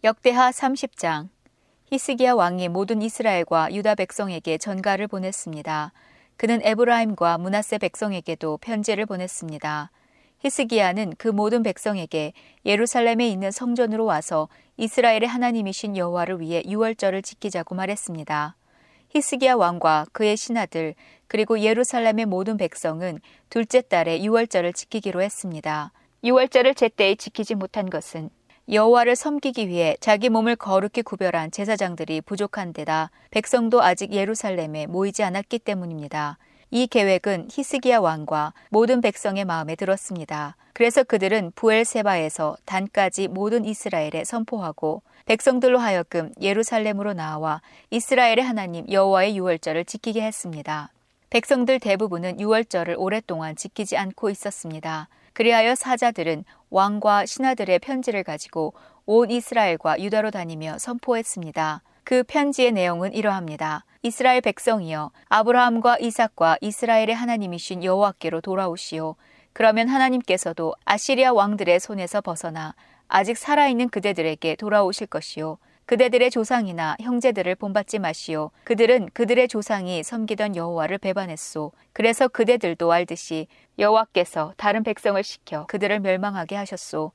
역대하 30장 히스기야 왕이 모든 이스라엘과 유다 백성에게 전가를 보냈습니다. 그는 에브라임과 문하세 백성에게도 편지를 보냈습니다. 히스기야는 그 모든 백성에게 예루살렘에 있는 성전으로 와서 이스라엘의 하나님이신 여호와를 위해 유월절을 지키자고 말했습니다. 히스기야 왕과 그의 신하들 그리고 예루살렘의 모든 백성은 둘째 달에 유월절을 지키기로 했습니다. 유월절을 제때에 지키지 못한 것은 여호와를 섬기기 위해 자기 몸을 거룩히 구별한 제사장들이 부족한 데다 백성도 아직 예루살렘에 모이지 않았기 때문입니다. 이 계획은 히스기야 왕과 모든 백성의 마음에 들었습니다. 그래서 그들은 부엘세바에서 단까지 모든 이스라엘에 선포하고 백성들로 하여금 예루살렘으로 나와 이스라엘의 하나님 여호와의 유월절을 지키게 했습니다. 백성들 대부분은 유월절을 오랫동안 지키지 않고 있었습니다. 그리하여 사자들은 왕과 신하들의 편지를 가지고 온 이스라엘과 유다로 다니며 선포했습니다. 그 편지의 내용은 이러합니다. 이스라엘 백성이여 아브라함과 이삭과 이스라엘의 하나님이신 여호와께로 돌아오시오. 그러면 하나님께서도 아시리아 왕들의 손에서 벗어나 아직 살아있는 그대들에게 돌아오실 것이요. 그대들의 조상이나 형제들을 본받지 마시오. 그들은 그들의 조상이 섬기던 여호와를 배반했소. 그래서 그대들도 알듯이 여호와께서 다른 백성을 시켜 그들을 멸망하게 하셨소.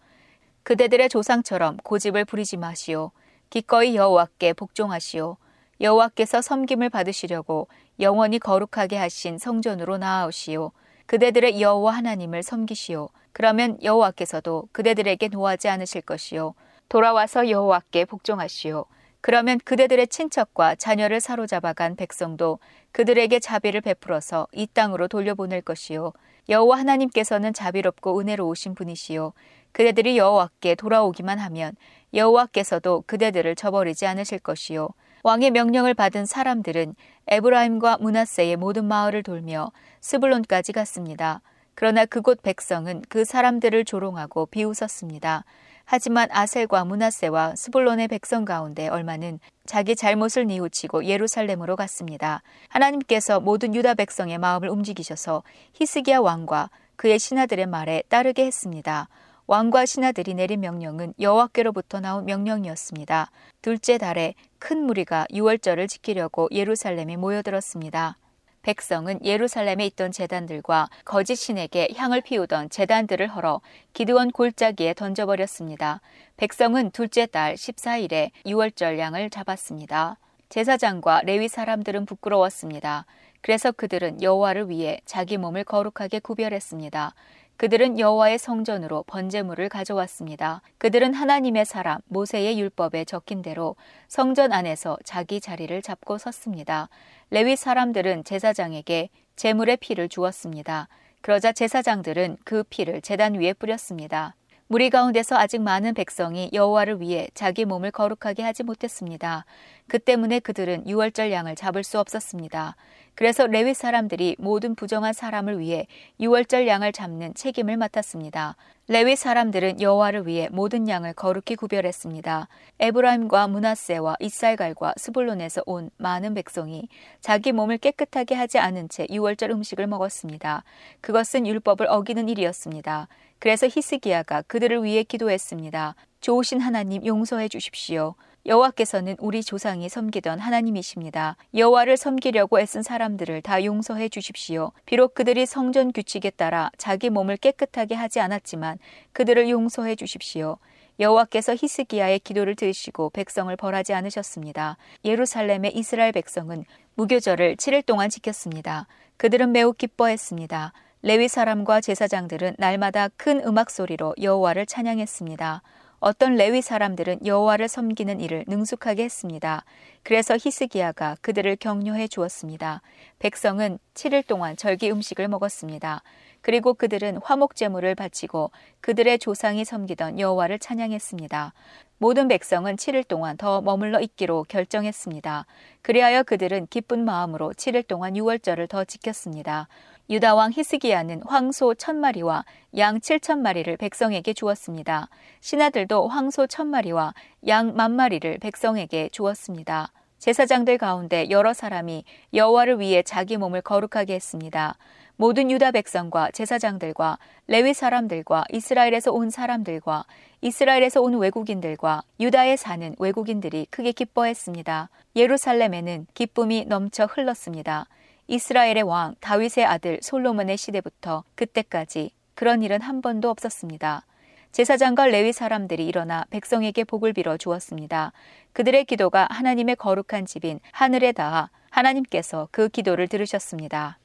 그대들의 조상처럼 고집을 부리지 마시오. 기꺼이 여호와께 복종하시오. 여호와께서 섬김을 받으시려고 영원히 거룩하게 하신 성전으로 나아오시오. 그대들의 여호와 하나님을 섬기시오. 그러면 여호와께서도 그대들에게 노하지 않으실 것이요. 돌아와서 여호와께 복종하시오. 그러면 그대들의 친척과 자녀를 사로잡아 간 백성도 그들에게 자비를 베풀어서 이 땅으로 돌려보낼 것이요. 여호와 하나님께서는 자비롭고 은혜로우신 분이시요. 그대들이 여호와께 돌아오기만 하면 여호와께서도 그대들을 저버리지 않으실 것이요. 왕의 명령을 받은 사람들은 에브라임과 문하세의 모든 마을을 돌며 스불론까지 갔습니다. 그러나 그곳 백성은 그 사람들을 조롱하고 비웃었습니다. 하지만 아셀과 문하세와 스불론의 백성 가운데 얼마는 자기 잘못을 뉘우치고 예루살렘으로 갔습니다. 하나님께서 모든 유다 백성의 마음을 움직이셔서 히스기야 왕과 그의 신하들의 말에 따르게 했습니다. 왕과 신하들이 내린 명령은 여호와께로부터 나온 명령이었습니다. 둘째 달에 큰 무리가 유월절을 지키려고 예루살렘에 모여들었습니다. 백성은 예루살렘에 있던 재단들과 거짓 신에게 향을 피우던 재단들을 헐어 기드원 골짜기에 던져버렸습니다. 백성은 둘째 달 14일에 유월절 양을 잡았습니다. 제사장과 레위 사람들은 부끄러웠습니다. 그래서 그들은 여호와를 위해 자기 몸을 거룩하게 구별했습니다. 그들은 여호와의 성전으로 번제물을 가져왔습니다. 그들은 하나님의 사람 모세의 율법에 적힌 대로 성전 안에서 자기 자리를 잡고 섰습니다. 레위 사람들은 제사장에게 제물의 피를 주었습니다. 그러자 제사장들은 그 피를 제단 위에 뿌렸습니다. 무리 가운데서 아직 많은 백성이 여호와를 위해 자기 몸을 거룩하게 하지 못했습니다. 그 때문에 그들은 유월절 양을 잡을 수 없었습니다. 그래서 레위 사람들이 모든 부정한 사람을 위해 유월절 양을 잡는 책임을 맡았습니다. 레위 사람들은 여호와를 위해 모든 양을 거룩히 구별했습니다. 에브라임과 문하세와 이살갈과 스불론에서 온 많은 백성이 자기 몸을 깨끗하게 하지 않은 채 유월절 음식을 먹었습니다. 그것은 율법을 어기는 일이었습니다. 그래서 히스기야가 그들을 위해 기도했습니다. 좋으신 하나님 용서해 주십시오. 여호와께서는 우리 조상이 섬기던 하나님이십니다. 여호와를 섬기려고 애쓴 사람들을 다 용서해 주십시오. 비록 그들이 성전 규칙에 따라 자기 몸을 깨끗하게 하지 않았지만 그들을 용서해 주십시오. 여호와께서 히스기야의 기도를 들으시고 백성을 벌하지 않으셨습니다. 예루살렘의 이스라엘 백성은 무교절을 7일 동안 지켰습니다. 그들은 매우 기뻐했습니다. 레위 사람과 제사장들은 날마다 큰 음악 소리로 여호와를 찬양했습니다. 어떤 레위 사람들은 여호와를 섬기는 일을 능숙하게 했습니다. 그래서 히스기야가 그들을 격려해 주었습니다. 백성은 7일 동안 절기 음식을 먹었습니다. 그리고 그들은 화목 제물을 바치고 그들의 조상이 섬기던 여호와를 찬양했습니다. 모든 백성은 7일 동안 더 머물러 있기로 결정했습니다. 그리하여 그들은 기쁜 마음으로 7일 동안 유월절을 더 지켰습니다. 유다 왕 히스기야는 황소 천 마리와 양 칠천 마리를 백성에게 주었습니다. 신하들도 황소 천 마리와 양 만 마리를 백성에게 주었습니다. 제사장들 가운데 여러 사람이 여호와를 위해 자기 몸을 거룩하게 했습니다. 모든 유다 백성과 제사장들과 레위 사람들과 이스라엘에서 온 사람들과 이스라엘에서 온 외국인들과 유다에 사는 외국인들이 크게 기뻐했습니다. 예루살렘에는 기쁨이 넘쳐 흘렀습니다. 이스라엘의 왕 다윗의 아들 솔로몬의 시대부터 그때까지 그런 일은 한 번도 없었습니다. 제사장과 레위 사람들이 일어나 백성에게 복을 빌어 주었습니다. 그들의 기도가 하나님의 거룩한 집인 하늘에 닿아 하나님께서 그 기도를 들으셨습니다.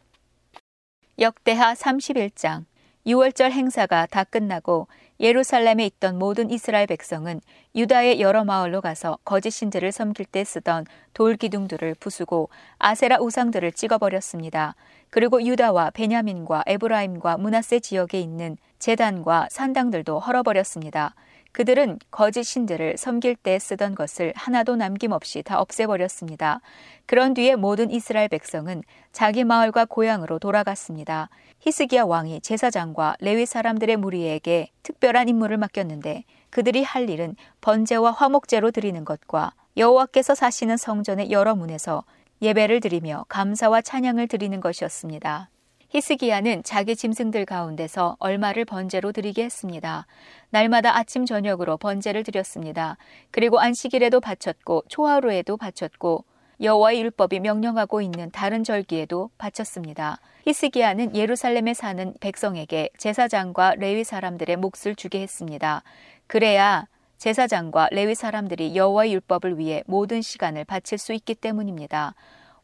역대하 31장 6월절 행사가 다 끝나고 예루살렘에 있던 모든 이스라엘 백성은 유다의 여러 마을로 가서 거짓 신들을 섬길 때 쓰던 돌 기둥들을 부수고 아세라 우상들을 찍어버렸습니다. 그리고 유다와 베냐민과 에브라임과 문하세 지역에 있는 재단과 산당들도 헐어버렸습니다. 그들은 거짓 신들을 섬길 때 쓰던 것을 하나도 남김없이 다 없애버렸습니다. 그런 뒤에 모든 이스라엘 백성은 자기 마을과 고향으로 돌아갔습니다. 히스기야 왕이 제사장과 레위 사람들의 무리에게 특별한 임무를 맡겼는데 그들이 할 일은 번제와 화목제로 드리는 것과 여호와께서 사시는 성전의 여러 문에서 예배를 드리며 감사와 찬양을 드리는 것이었습니다. 히스기야는 자기 짐승들 가운데서 얼마를 번제로 드리게 했습니다. 날마다 아침 저녁으로 번제를 드렸습니다. 그리고 안식일에도 바쳤고 초하루에도 바쳤고 여호와의 율법이 명령하고 있는 다른 절기에도 바쳤습니다. 히스기야는 예루살렘에 사는 백성에게 제사장과 레위 사람들의 몫을 주게 했습니다. 그래야 제사장과 레위 사람들이 여호와의 율법을 위해 모든 시간을 바칠 수 있기 때문입니다.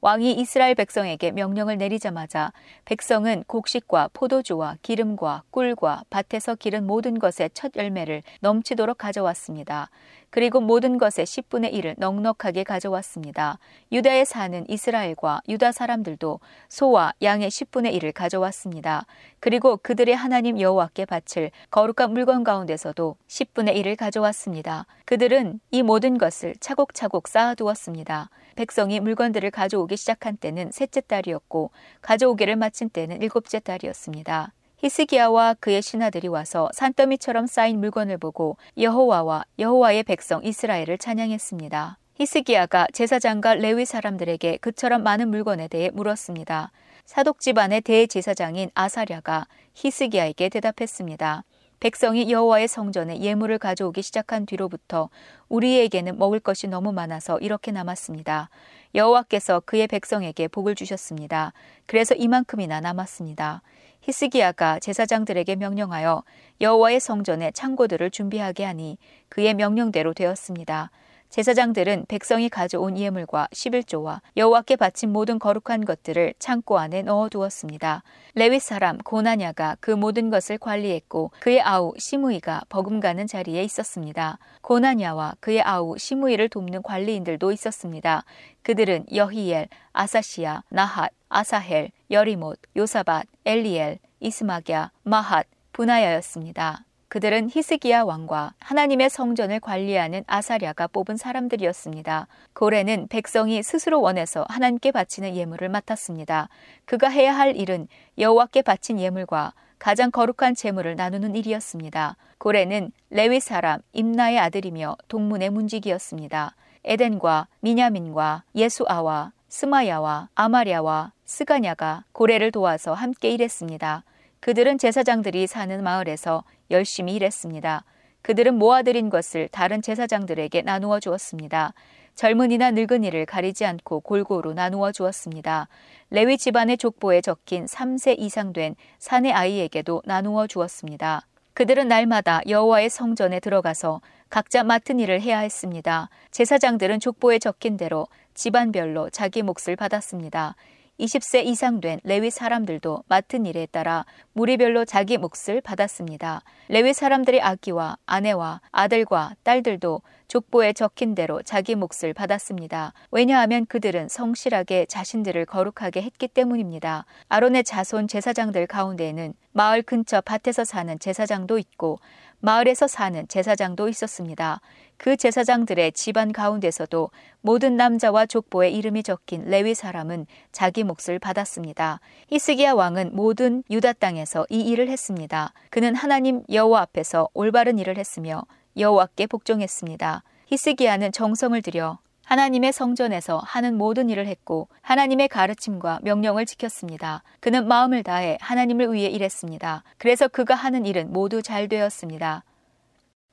왕이 이스라엘 백성에게 명령을 내리자마자 백성은 곡식과 포도주와 기름과 꿀과 밭에서 기른 모든 것의 첫 열매를 넘치도록 가져왔습니다. 그리고 모든 것의 10분의 1을 넉넉하게 가져왔습니다. 유다에 사는 이스라엘과 유다 사람들도 소와 양의 10분의 1을 가져왔습니다. 그리고 그들의 하나님 여호와께 바칠 거룩한 물건 가운데서도 10분의 1을 가져왔습니다. 그들은 이 모든 것을 차곡차곡 쌓아두었습니다. 백성이 물건들을 가져오기 시작한 때는 셋째 달이었고 가져오기를 마친 때는 일곱째 달이었습니다. 히스기야와 그의 신하들이 와서 산더미처럼 쌓인 물건을 보고 여호와와 여호와의 백성 이스라엘을 찬양했습니다. 히스기야가 제사장과 레위 사람들에게 그처럼 많은 물건에 대해 물었습니다. 사독 집안의 대제사장인 아사랴가 히스기야에게 대답했습니다. 백성이 여호와의 성전에 예물을 가져오기 시작한 뒤로부터 우리에게는 먹을 것이 너무 많아서 이렇게 남았습니다. 여호와께서 그의 백성에게 복을 주셨습니다. 그래서 이만큼이나 남았습니다. 히스기야가 제사장들에게 명령하여 여호와의 성전에 창고들을 준비하게 하니 그의 명령대로 되었습니다. 제사장들은 백성이 가져온 예물과 11조와 여호와께 바친 모든 거룩한 것들을 창고 안에 넣어 두었습니다. 레위 사람 고나냐가 그 모든 것을 관리했고 그의 아우 시므이가 버금가는 자리에 있었습니다. 고나냐와 그의 아우 시므이를 돕는 관리인들도 있었습니다. 그들은 여히엘, 아사시아, 나핫, 아사헬, 여리못, 요사밭, 엘리엘, 이스마기야, 마핫, 분하야였습니다. 그들은 히스기야 왕과 하나님의 성전을 관리하는 아사랴가 뽑은 사람들이었습니다. 고레는 백성이 스스로 원해서 하나님께 바치는 예물을 맡았습니다. 그가 해야 할 일은 여호와께 바친 예물과 가장 거룩한 제물을 나누는 일이었습니다. 고레는 레위 사람 임나의 아들이며 동문의 문직이었습니다. 에덴과 미냐민과 예수아와 스마야와 아마랴와 스가냐가 고레를 도와서 함께 일했습니다. 그들은 제사장들이 사는 마을에서 열심히 일했습니다. 그들은 모아들인 것을 다른 제사장들에게 나누어 주었습니다. 젊은이나 늙은이를 가리지 않고 골고루 나누어 주었습니다. 레위 집안의 족보에 적힌 3세 이상 된 사내 아이에게도 나누어 주었습니다. 그들은 날마다 여호와의 성전에 들어가서 각자 맡은 일을 해야 했습니다. 제사장들은 족보에 적힌 대로 집안별로 자기 몫을 받았습니다. 20세 이상 된 레위 사람들도 맡은 일에 따라 무리별로 자기 몫을 받았습니다. 레위 사람들의 아기와 아내와 아들과 딸들도 족보에 적힌 대로 자기 몫을 받았습니다. 왜냐하면 그들은 성실하게 자신들을 거룩하게 했기 때문입니다. 아론의 자손 제사장들 가운데에는 마을 근처 밭에서 사는 제사장도 있고 마을에서 사는 제사장도 있었습니다. 그 제사장들의 집안 가운데서도 모든 남자와 족보에 이름이 적힌 레위 사람은 자기 몫을 받았습니다. 히스기야 왕은 모든 유다 땅에서 이 일을 했습니다. 그는 하나님 여호와 앞에서 올바른 일을 했으며 여호와께 복종했습니다. 히스기야는 정성을 들여 하나님의 성전에서 하는 모든 일을 했고 하나님의 가르침과 명령을 지켰습니다. 그는 마음을 다해 하나님을 위해 일했습니다. 그래서 그가 하는 일은 모두 잘 되었습니다.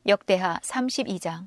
역대하 32장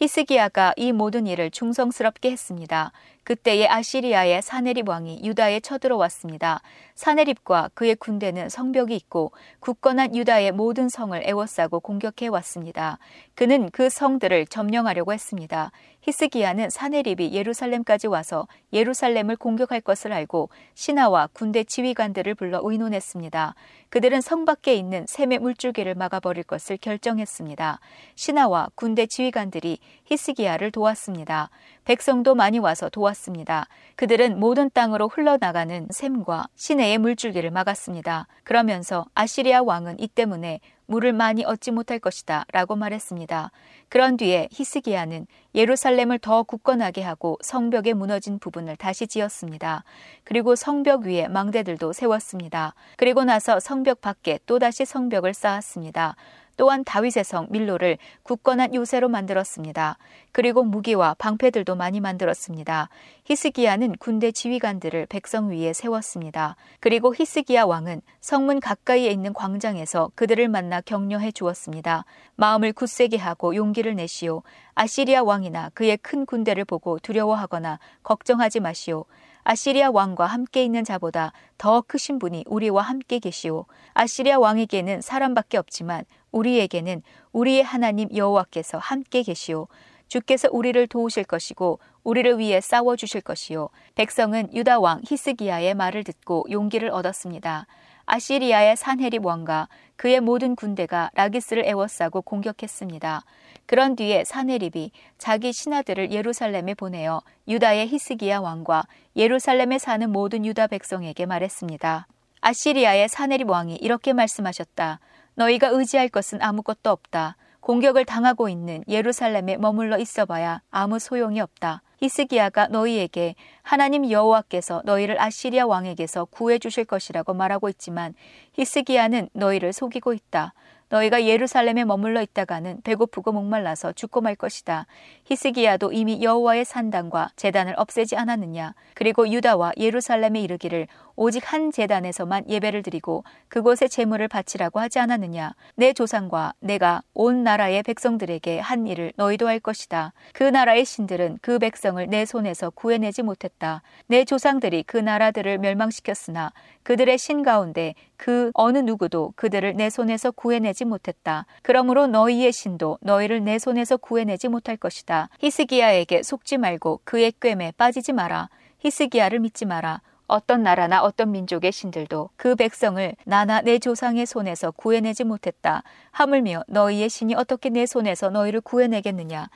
히스기야가 이 모든 일을 충성스럽게 했습니다. 그때에 아시리아의 사네립 왕이 유다에 쳐들어왔습니다. 사네립과 그의 군대는 성벽이 있고 굳건한 유다의 모든 성을 애워싸고 공격해 왔습니다. 그는 그 성들을 점령하려고 했습니다. 히스기야는 사네립이 예루살렘까지 와서 예루살렘을 공격할 것을 알고 신하와 군대 지휘관들을 불러 의논했습니다. 그들은 성 밖에 있는 샘의 물줄기를 막아버릴 것을 결정했습니다. 신하와 군대 지휘관들이 히스기야를 도왔습니다. 백성도 많이 와서 도왔습니다. 그들은 모든 땅으로 흘러나가는 샘과 시내의 물줄기를 막았습니다. 그러면서 아시리아 왕은 이 때문에 물을 많이 얻지 못할 것이다 라고 말했습니다. 그런 뒤에 히스기야는 예루살렘을 더 굳건하게 하고 성벽에 무너진 부분을 다시 지었습니다. 그리고 성벽 위에 망대들도 세웠습니다. 그리고 나서 성벽 밖에 또다시 성벽을 쌓았습니다. 또한 다윗의 성 밀로를 굳건한 요새로 만들었습니다. 그리고 무기와 방패들도 많이 만들었습니다. 히스기야는 군대 지휘관들을 백성 위에 세웠습니다. 그리고 히스기야 왕은 성문 가까이에 있는 광장에서 그들을 만나 격려해 주었습니다. 마음을 굳세게 하고 용기를 내시오. 아시리아 왕이나 그의 큰 군대를 보고 두려워하거나 걱정하지 마시오. 아시리아 왕과 함께 있는 자보다 더 크신 분이 우리와 함께 계시오. 아시리아 왕에게는 사람밖에 없지만 우리에게는 우리의 하나님 여호와께서 함께 계시오. 주께서 우리를 도우실 것이고 우리를 위해 싸워 주실 것이요. 백성은 유다 왕 히스기야의 말을 듣고 용기를 얻었습니다. 아시리아의 산헤립 왕과 그의 모든 군대가 라기스를 애워싸고 공격했습니다. 그런 뒤에 산헤립이 자기 신하들을 예루살렘에 보내어 유다의 히스기야 왕과 예루살렘에 사는 모든 유다 백성에게 말했습니다. 아시리아의 산헤립 왕이 이렇게 말씀하셨다. 너희가 의지할 것은 아무것도 없다. 공격을 당하고 있는 예루살렘에 머물러 있어봐야 아무 소용이 없다. 히스기야가 너희에게 하나님 여호와께서 너희를 아시리아 왕에게서 구해 주실 것이라고 말하고 있지만 히스기야는 너희를 속이고 있다. 너희가 예루살렘에 머물러 있다가는 배고프고 목말라서 죽고 말 것이다. 히스기야도 이미 여호와의 산당과 재단을 없애지 않았느냐? 그리고 유다와 예루살렘에 이르기를 오직 한 재단에서만 예배를 드리고 그곳에 제물을 바치라고 하지 않았느냐? 내 조상과 내가 온 나라의 백성들에게 한 일을 너희도 할 것이다. 그 나라의 신들은 그 백성을 내 손에서 구해내지 못했다. 내 조상들이 그 나라들을 멸망시켰으나 그들의 신 가운데 그 어느 누구도 그들을 내 손에서 구해내지 못했다. 그러므로 너희의 신도 너희를 내 손에서 구해내지 못할 것이다. 히스기야에게 속지 말고 그의 꿰매 빠지지 마라. 히스기야를 믿지 마라. 어떤 나라나 어떤 민족의 신들도 그 백성을 나나 내 조상의 손에서 구해내지 못했다. 하물며 너희의 신이 어떻게 내 손에서 너희를 구해내겠느냐.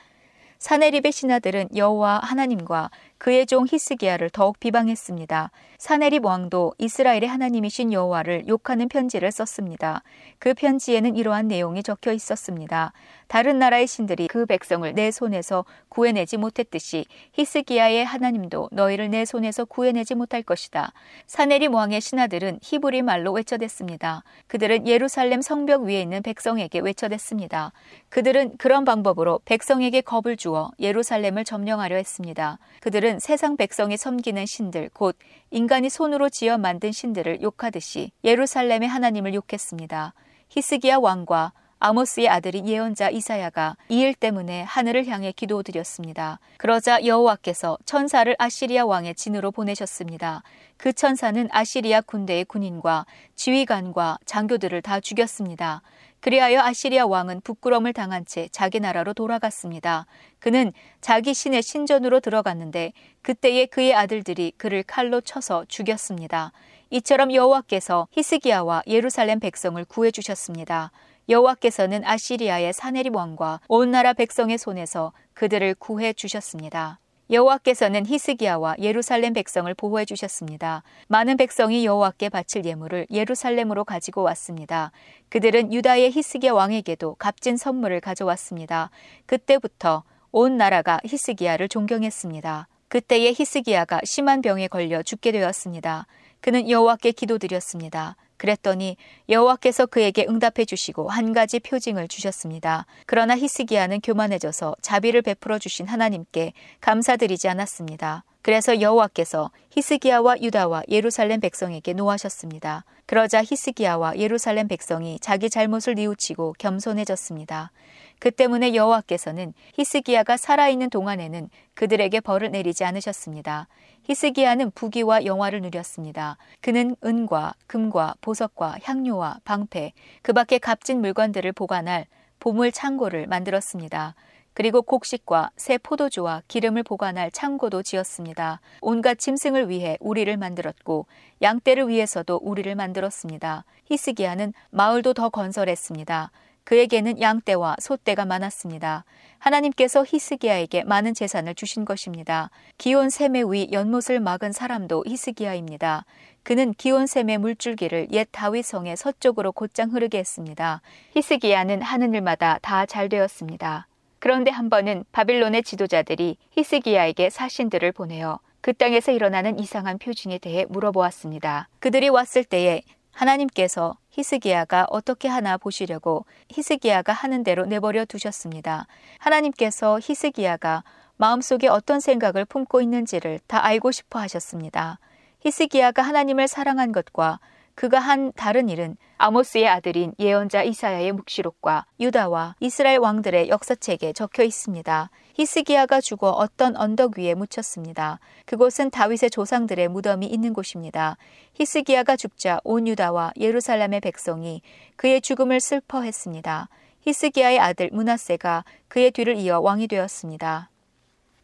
사내립의 신하들은 여호와 하나님과 그의 종 히스기야를 더욱 비방했습니다. 사네립 왕도 이스라엘의 하나님이신 여호와를 욕하는 편지를 썼습니다. 그 편지에는 이러한 내용이 적혀 있었습니다. 다른 나라의 신들이 그 백성을 내 손에서 구해내지 못했듯이 히스기야의 하나님도 너희를 내 손에서 구해내지 못할 것이다. 사네립 왕의 신하들은 히브리 말로 외쳐댔습니다. 그들은 예루살렘 성벽 위에 있는 백성에게 외쳐댔습니다. 그들은 그런 방법으로 백성에게 겁을 주어 예루살렘을 점령하려 했습니다. 그들은 그들은 세상 백성이 섬기는 신들, 곧 인간이 손으로 지어 만든 신들을 욕하듯이 예루살렘의 하나님을 욕했습니다. 히스기야 왕과 아모스의 아들인 예언자 이사야가 이 일 때문에 하늘을 향해 기도드렸습니다. 그러자 여호와께서 천사를 아시리아 왕의 진으로 보내셨습니다. 그 천사는 아시리아 군대의 군인과 지휘관과 장교들을 다 죽였습니다. 그리하여 아시리아 왕은 부끄러움을 당한 채 자기 나라로 돌아갔습니다. 그는 자기 신의 신전으로 들어갔는데 그때에 그의 아들들이 그를 칼로 쳐서 죽였습니다. 이처럼 여호와께서 히스기야와 예루살렘 백성을 구해 주셨습니다. 여호와께서는 아시리아의 사네립 왕과 온 나라 백성의 손에서 그들을 구해 주셨습니다. 여호와께서는 히스기야와 예루살렘 백성을 보호해 주셨습니다. 많은 백성이 여호와께 바칠 예물을 예루살렘으로 가지고 왔습니다. 그들은 유다의 히스기야 왕에게도 값진 선물을 가져왔습니다. 그때부터 온 나라가 히스기야를 존경했습니다. 그때의 히스기야가 심한 병에 걸려 죽게 되었습니다. 그는 여호와께 기도드렸습니다. 그랬더니 여호와께서 그에게 응답해 주시고 한 가지 표징을 주셨습니다. 그러나 히스기야는 교만해져서 자비를 베풀어 주신 하나님께 감사드리지 않았습니다. 그래서 여호와께서 히스기야와 유다와 예루살렘 백성에게 노하셨습니다. 그러자 히스기야와 예루살렘 백성이 자기 잘못을 뉘우치고 겸손해졌습니다. 그 때문에 여호와께서는 히스기야가 살아있는 동안에는 그들에게 벌을 내리지 않으셨습니다. 히스기야는 부귀와 영화를 누렸습니다. 그는 은과 금과 보석과 향료와 방패, 그 밖에 값진 물건들을 보관할 보물 창고를 만들었습니다. 그리고 곡식과 새 포도주와 기름을 보관할 창고도 지었습니다. 온갖 짐승을 위해 우리를 만들었고 양떼를 위해서도 우리를 만들었습니다. 히스기야는 마을도 더 건설했습니다. 그에게는 양떼와 소떼가 많았습니다. 하나님께서 히스기야에게 많은 재산을 주신 것입니다. 기온 샘의 위 연못을 막은 사람도 히스기야입니다. 그는 기온 샘의 물줄기를 옛 다윗성의 서쪽으로 곧장 흐르게 했습니다. 히스기야는 하는 일마다 다 잘 되었습니다. 그런데 한 번은 바빌론의 지도자들이 히스기야에게 사신들을 보내어 그 땅에서 일어나는 이상한 표징에 대해 물어보았습니다. 그들이 왔을 때에 하나님께서 히스기야가 어떻게 하나 보시려고 히스기야가 하는 대로 내버려 두셨습니다. 하나님께서 히스기야가 마음속에 어떤 생각을 품고 있는지를 다 알고 싶어 하셨습니다. 히스기야가 하나님을 사랑한 것과 그가 한 다른 일은 아모스의 아들인 예언자 이사야의 묵시록과 유다와 이스라엘 왕들의 역사책에 적혀 있습니다. 히스기야가 죽어 어떤 언덕 위에 묻혔습니다. 그곳은 다윗의 조상들의 무덤이 있는 곳입니다. 히스기야가 죽자 온 유다와 예루살렘의 백성이 그의 죽음을 슬퍼했습니다. 히스기야의 아들 문하세가 그의 뒤를 이어 왕이 되었습니다.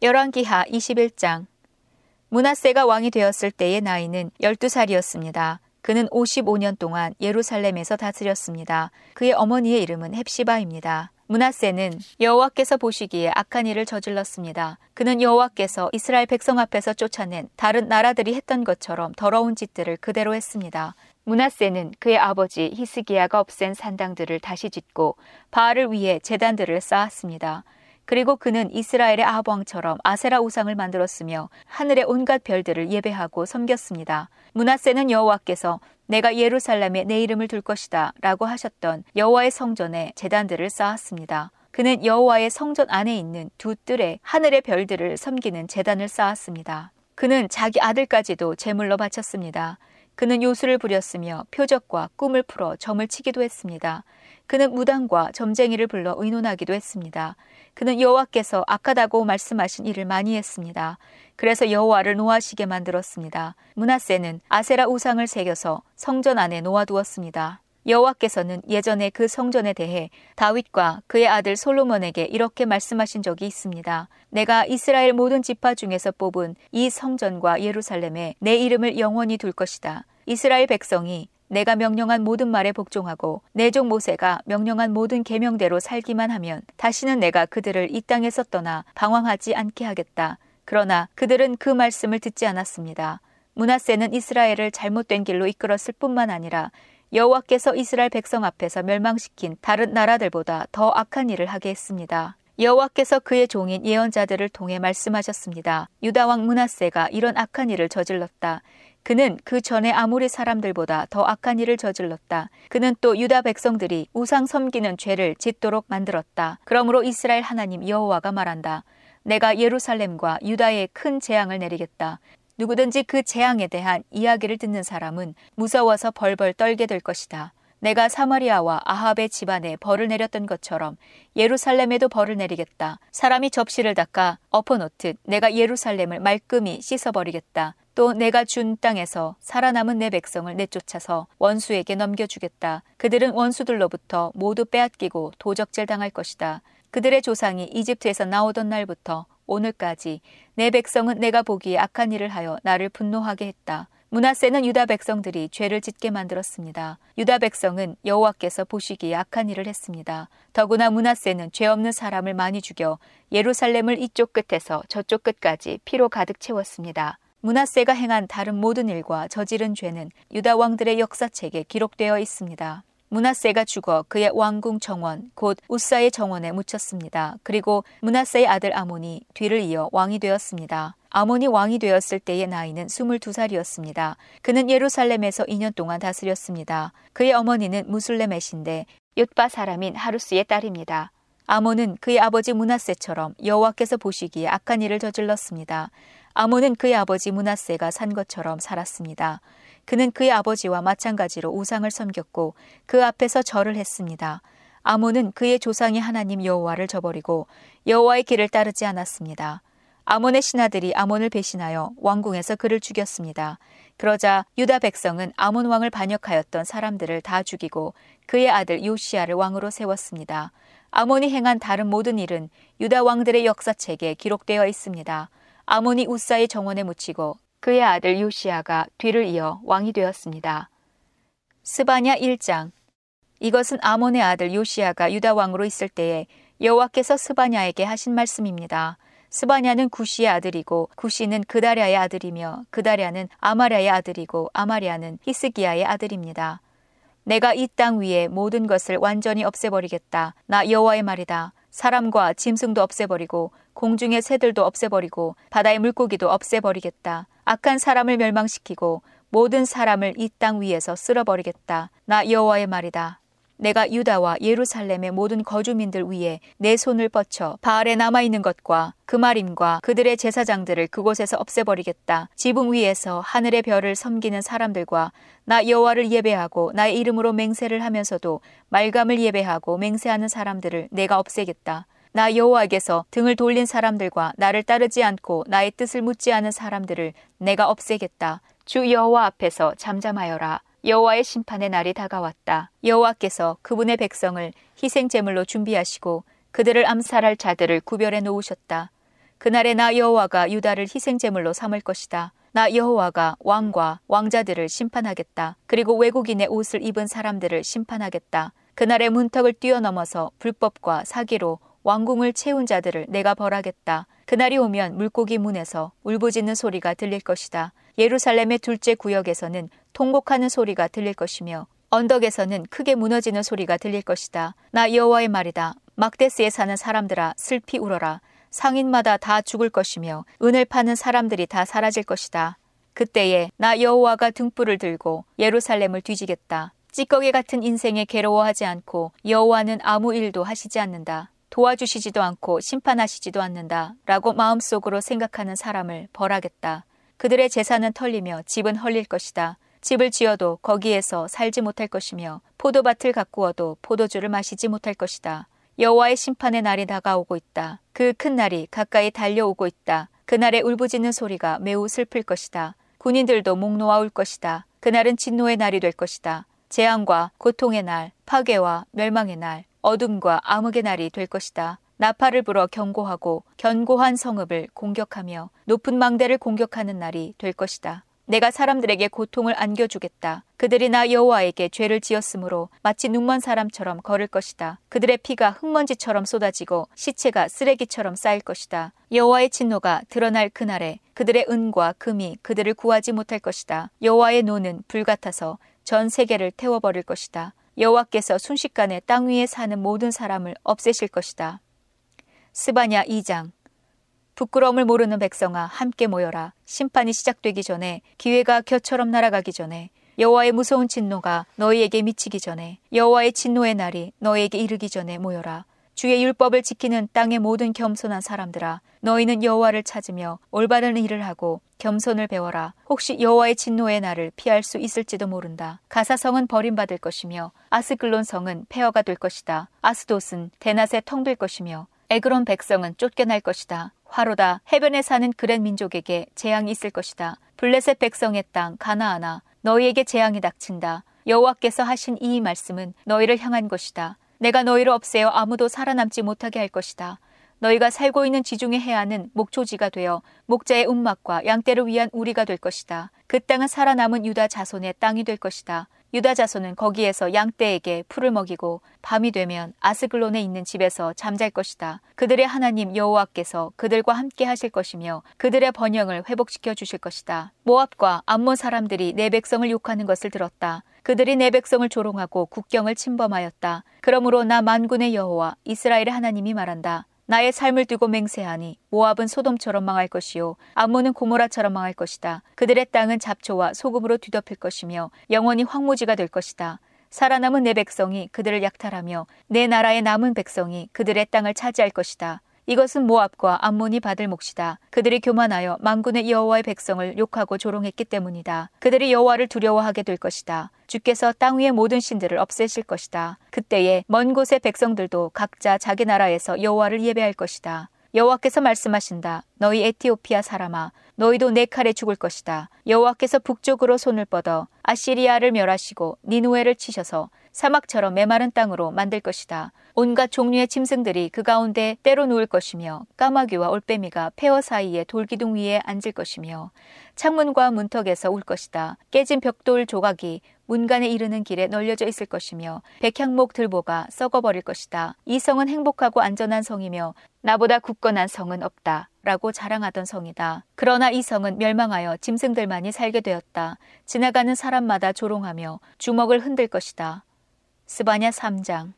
열왕기하 21장 문하세가 왕이 되었을 때의 나이는 12살이었습니다. 그는 55년 동안 예루살렘에서 다스렸습니다. 그의 어머니의 이름은 헵시바입니다. 문하세는 여호와께서 보시기에 악한 일을 저질렀습니다. 그는 여호와께서 이스라엘 백성 앞에서 쫓아낸 다른 나라들이 했던 것처럼 더러운 짓들을 그대로 했습니다. 문하세는 그의 아버지 히스기야가 없앤 산당들을 다시 짓고 바알을 위해 재단들을 쌓았습니다. 그리고 그는 이스라엘의 아왕처럼 아세라 우상을 만들었으며 하늘의 온갖 별들을 예배하고 섬겼습니다. 문하세는 여호와께서 내가 예루살렘에 내 이름을 둘 것이다 라고 하셨던 여호와의 성전에 재단들을 쌓았습니다. 그는 여호와의 성전 안에 있는 두 뜰에 하늘의 별들을 섬기는 재단을 쌓았습니다. 그는 자기 아들까지도 제물로 바쳤습니다. 그는 요술을 부렸으며 표적과 꿈을 풀어 점을 치기도 했습니다. 그는 무당과 점쟁이를 불러 의논하기도 했습니다. 그는 여호와께서 악하다고 말씀하신 일을 많이 했습니다. 그래서 여호와를 노하시게 만들었습니다. 문하세는 아세라 우상을 새겨서 성전 안에 놓아두었습니다. 여호와께서는 예전에 그 성전에 대해 다윗과 그의 아들 솔로몬에게 이렇게 말씀하신 적이 있습니다. 내가 이스라엘 모든 지파 중에서 뽑은 이 성전과 예루살렘에 내 이름을 영원히 둘 것이다. 이스라엘 백성이 내가 명령한 모든 말에 복종하고 내 종 모세가 명령한 모든 계명대로 살기만 하면 다시는 내가 그들을 이 땅에서 떠나 방황하지 않게 하겠다. 그러나 그들은 그 말씀을 듣지 않았습니다. 문하세는 이스라엘을 잘못된 길로 이끌었을 뿐만 아니라 여호와께서 이스라엘 백성 앞에서 멸망시킨 다른 나라들보다 더 악한 일을 하게 했습니다. 여호와께서 그의 종인 예언자들을 통해 말씀하셨습니다. 유다 왕 문하세가 이런 악한 일을 저질렀다. 그는 그 전에 아무리 사람들보다 더 악한 일을 저질렀다. 그는 또 유다 백성들이 우상 섬기는 죄를 짓도록 만들었다. 그러므로 이스라엘 하나님 여호와가 말한다. 내가 예루살렘과 유다에 큰 재앙을 내리겠다. 누구든지 그 재앙에 대한 이야기를 듣는 사람은 무서워서 벌벌 떨게 될 것이다. 내가 사마리아와 아합의 집안에 벌을 내렸던 것처럼 예루살렘에도 벌을 내리겠다. 사람이 접시를 닦아 엎어놓듯 내가 예루살렘을 말끔히 씻어버리겠다. 또 내가 준 땅에서 살아남은 내 백성을 내쫓아서 원수에게 넘겨주겠다. 그들은 원수들로부터 모두 빼앗기고 도적질 당할 것이다. 그들의 조상이 이집트에서 나오던 날부터 오늘까지 내 백성은 내가 보기에 악한 일을 하여 나를 분노하게 했다. 문하세는 유다 백성들이 죄를 짓게 만들었습니다. 유다 백성은 여호와께서 보시기에 악한 일을 했습니다. 더구나 문하세는 죄 없는 사람을 많이 죽여 예루살렘을 이쪽 끝에서 저쪽 끝까지 피로 가득 채웠습니다. 문하세가 행한 다른 모든 일과 저지른 죄는 유다 왕들의 역사책에 기록되어 있습니다. 문하세가 죽어 그의 왕궁 정원 곧 우사의 정원에 묻혔습니다. 그리고 문하세의 아들 아몬이 뒤를 이어 왕이 되었습니다. 아몬이 왕이 되었을 때의 나이는 22살이었습니다. 그는 예루살렘에서 2년 동안 다스렸습니다. 그의 어머니는 무슬레메신데 옅바 사람인 하루스의 딸입니다. 아몬은 그의 아버지 문하세처럼 여호와께서 보시기에 악한 일을 저질렀습니다. 아몬은 그의 아버지 문하세가 산 것처럼 살았습니다. 그는 그의 아버지와 마찬가지로 우상을 섬겼고 그 앞에서 절을 했습니다. 아몬은 그의 조상의 하나님 여호와를 저버리고 여호와의 길을 따르지 않았습니다. 아몬의 신하들이 아몬을 배신하여 왕궁에서 그를 죽였습니다. 그러자 유다 백성은 아몬 왕을 반역하였던 사람들을 다 죽이고 그의 아들 요시아를 왕으로 세웠습니다. 아몬이 행한 다른 모든 일은 유다 왕들의 역사책에 기록되어 있습니다. 아몬이 우사의 정원에 묻히고 그의 아들 요시아가 뒤를 이어 왕이 되었습니다. 스바냐 1장 이것은 아몬의 아들 요시아가 유다 왕으로 있을 때에 여호와께서 스바냐에게 하신 말씀입니다. 스바냐는 구시의 아들이고 구시는 그다랴의 아들이며 그다랴는 아마랴의 아들이고 아마랴는 히스기야의 아들입니다. 내가 이 땅 위에 모든 것을 완전히 없애버리겠다. 나 여호와의 말이다. 사람과 짐승도 없애버리고 공중의 새들도 없애버리고 바다의 물고기도 없애버리겠다. 악한 사람을 멸망시키고 모든 사람을 이 땅 위에서 쓸어버리겠다. 나 여호와의 말이다. 내가 유다와 예루살렘의 모든 거주민들 위에 내 손을 뻗쳐 바알에 남아 있는 것과 그 말임과 그들의 제사장들을 그곳에서 없애버리겠다. 지붕 위에서 하늘의 별을 섬기는 사람들과 나 여호와를 예배하고 나의 이름으로 맹세를 하면서도 말감을 예배하고 맹세하는 사람들을 내가 없애겠다. 나 여호와에게서 등을 돌린 사람들과 나를 따르지 않고 나의 뜻을 묻지 않은 사람들을 내가 없애겠다. 주 여호와 앞에서 잠잠하여라. 여호와의 심판의 날이 다가왔다. 여호와께서 그분의 백성을 희생 제물로 준비하시고 그들을 암살할 자들을 구별해 놓으셨다. 그날에 나 여호와가 유다를 희생 제물로 삼을 것이다. 나 여호와가 왕과 왕자들을 심판하겠다. 그리고 외국인의 옷을 입은 사람들을 심판하겠다. 그날의 문턱을 뛰어넘어서 불법과 사기로 왕궁을 채운 자들을 내가 벌하겠다. 그날이 오면 물고기 문에서 울부짖는 소리가 들릴 것이다. 예루살렘의 둘째 구역에서는 통곡하는 소리가 들릴 것이며 언덕에서는 크게 무너지는 소리가 들릴 것이다. 나 여호와의 말이다. 막데스에 사는 사람들아 슬피 울어라. 상인마다 다 죽을 것이며 은을 파는 사람들이 다 사라질 것이다. 그때에 나 여호와가 등불을 들고 예루살렘을 뒤지겠다. 찌꺼기 같은 인생에 괴로워하지 않고 여호와는 아무 일도 하시지 않는다. 도와주시지도 않고 심판하시지도 않는다. 라고 마음속으로 생각하는 사람을 벌하겠다. 그들의 재산은 털리며 집은 헐릴 것이다. 집을 지어도 거기에서 살지 못할 것이며 포도밭을 가꾸어도 포도주를 마시지 못할 것이다. 여호와의 심판의 날이 다가오고 있다. 그 큰 날이 가까이 달려오고 있다. 그날의 울부짖는 소리가 매우 슬플 것이다. 군인들도 목 놓아 울 것이다. 그날은 진노의 날이 될 것이다. 재앙과 고통의 날, 파괴와 멸망의 날, 어둠과 암흑의 날이 될 것이다. 나팔을 불어 경고하고 견고한 성읍을 공격하며 높은 망대를 공격하는 날이 될 것이다. 내가 사람들에게 고통을 안겨주겠다. 그들이 나 여호와에게 죄를 지었으므로 마치 눈먼 사람처럼 걸을 것이다. 그들의 피가 흙먼지처럼 쏟아지고 시체가 쓰레기처럼 쌓일 것이다. 여호와의 진노가 드러날 그날에 그들의 은과 금이 그들을 구하지 못할 것이다. 여호와의 노는 불 같아서 전 세계를 태워버릴 것이다. 여호와께서 순식간에 땅 위에 사는 모든 사람을 없애실 것이다. 스바냐 2장 부끄러움을 모르는 백성아 함께 모여라. 심판이 시작되기 전에 기회가 겨처럼 날아가기 전에 여호와의 무서운 진노가 너희에게 미치기 전에 여호와의 진노의 날이 너희에게 이르기 전에 모여라. 주의 율법을 지키는 땅의 모든 겸손한 사람들아 너희는 여호와를 찾으며 올바른 일을 하고 겸손을 배워라. 혹시 여호와의 진노의 날을 피할 수 있을지도 모른다. 가사성은 버림받을 것이며 아스글론 성은 폐허가 될 것이다. 아스돗은 대낮에 텅빌 것이며 에그론 백성은 쫓겨날 것이다. 화로다. 해변에 사는 그렛 민족에게 재앙이 있을 것이다. 블레셋 백성의 땅 가나아나 너희에게 재앙이 닥친다. 여호와께서 하신 이 말씀은 너희를 향한 것이다. 내가 너희를 없애어 아무도 살아남지 못하게 할 것이다. 너희가 살고 있는 지중해 해안은 목초지가 되어 목자의 움막과 양떼를 위한 우리가 될 것이다. 그 땅은 살아남은 유다 자손의 땅이 될 것이다. 유다 자손은 거기에서 양떼에게 풀을 먹이고 밤이 되면 아스글론에 있는 집에서 잠잘 것이다. 그들의 하나님 여호와께서 그들과 함께 하실 것이며 그들의 번영을 회복시켜 주실 것이다. 모압과 암몬 사람들이 내 백성을 욕하는 것을 들었다. 그들이 내 백성을 조롱하고 국경을 침범하였다. 그러므로 나 만군의 여호와 이스라엘의 하나님이 말한다. 나의 삶을 두고 맹세하니 모압은 소돔처럼 망할 것이요 암몬은 고모라처럼 망할 것이다. 그들의 땅은 잡초와 소금으로 뒤덮일 것이며 영원히 황무지가 될 것이다. 살아남은 내 백성이 그들을 약탈하며 내 나라의 남은 백성이 그들의 땅을 차지할 것이다. 이것은 모압과 암몬이 받을 몫이다. 그들이 교만하여 만군의 여호와의 백성을 욕하고 조롱했기 때문이다. 그들이 여호와를 두려워하게 될 것이다. 주께서 땅 위의 모든 신들을 없애실 것이다. 그때에 먼 곳의 백성들도 각자 자기 나라에서 여호와를 예배할 것이다. 여호와께서 말씀하신다. 너희 에티오피아 사람아, 너희도 내 칼에 죽을 것이다. 여호와께서 북쪽으로 손을 뻗어 아시리아를 멸하시고 니누에를 치셔서 사막처럼 메마른 땅으로 만들 것이다. 온갖 종류의 짐승들이 그 가운데 때로 누울 것이며 까마귀와 올빼미가 폐허 사이에 돌기둥 위에 앉을 것이며 창문과 문턱에서 울 것이다. 깨진 벽돌 조각이 문간에 이르는 길에 널려져 있을 것이며 백향목 들보가 썩어버릴 것이다. 이 성은 행복하고 안전한 성이며 나보다 굳건한 성은 없다. 라고 자랑하던 성이다. 그러나 이 성은 멸망하여 짐승들만이 살게 되었다. 지나가는 사람마다 조롱하며 주먹을 흔들 것이다. 스바냐 3장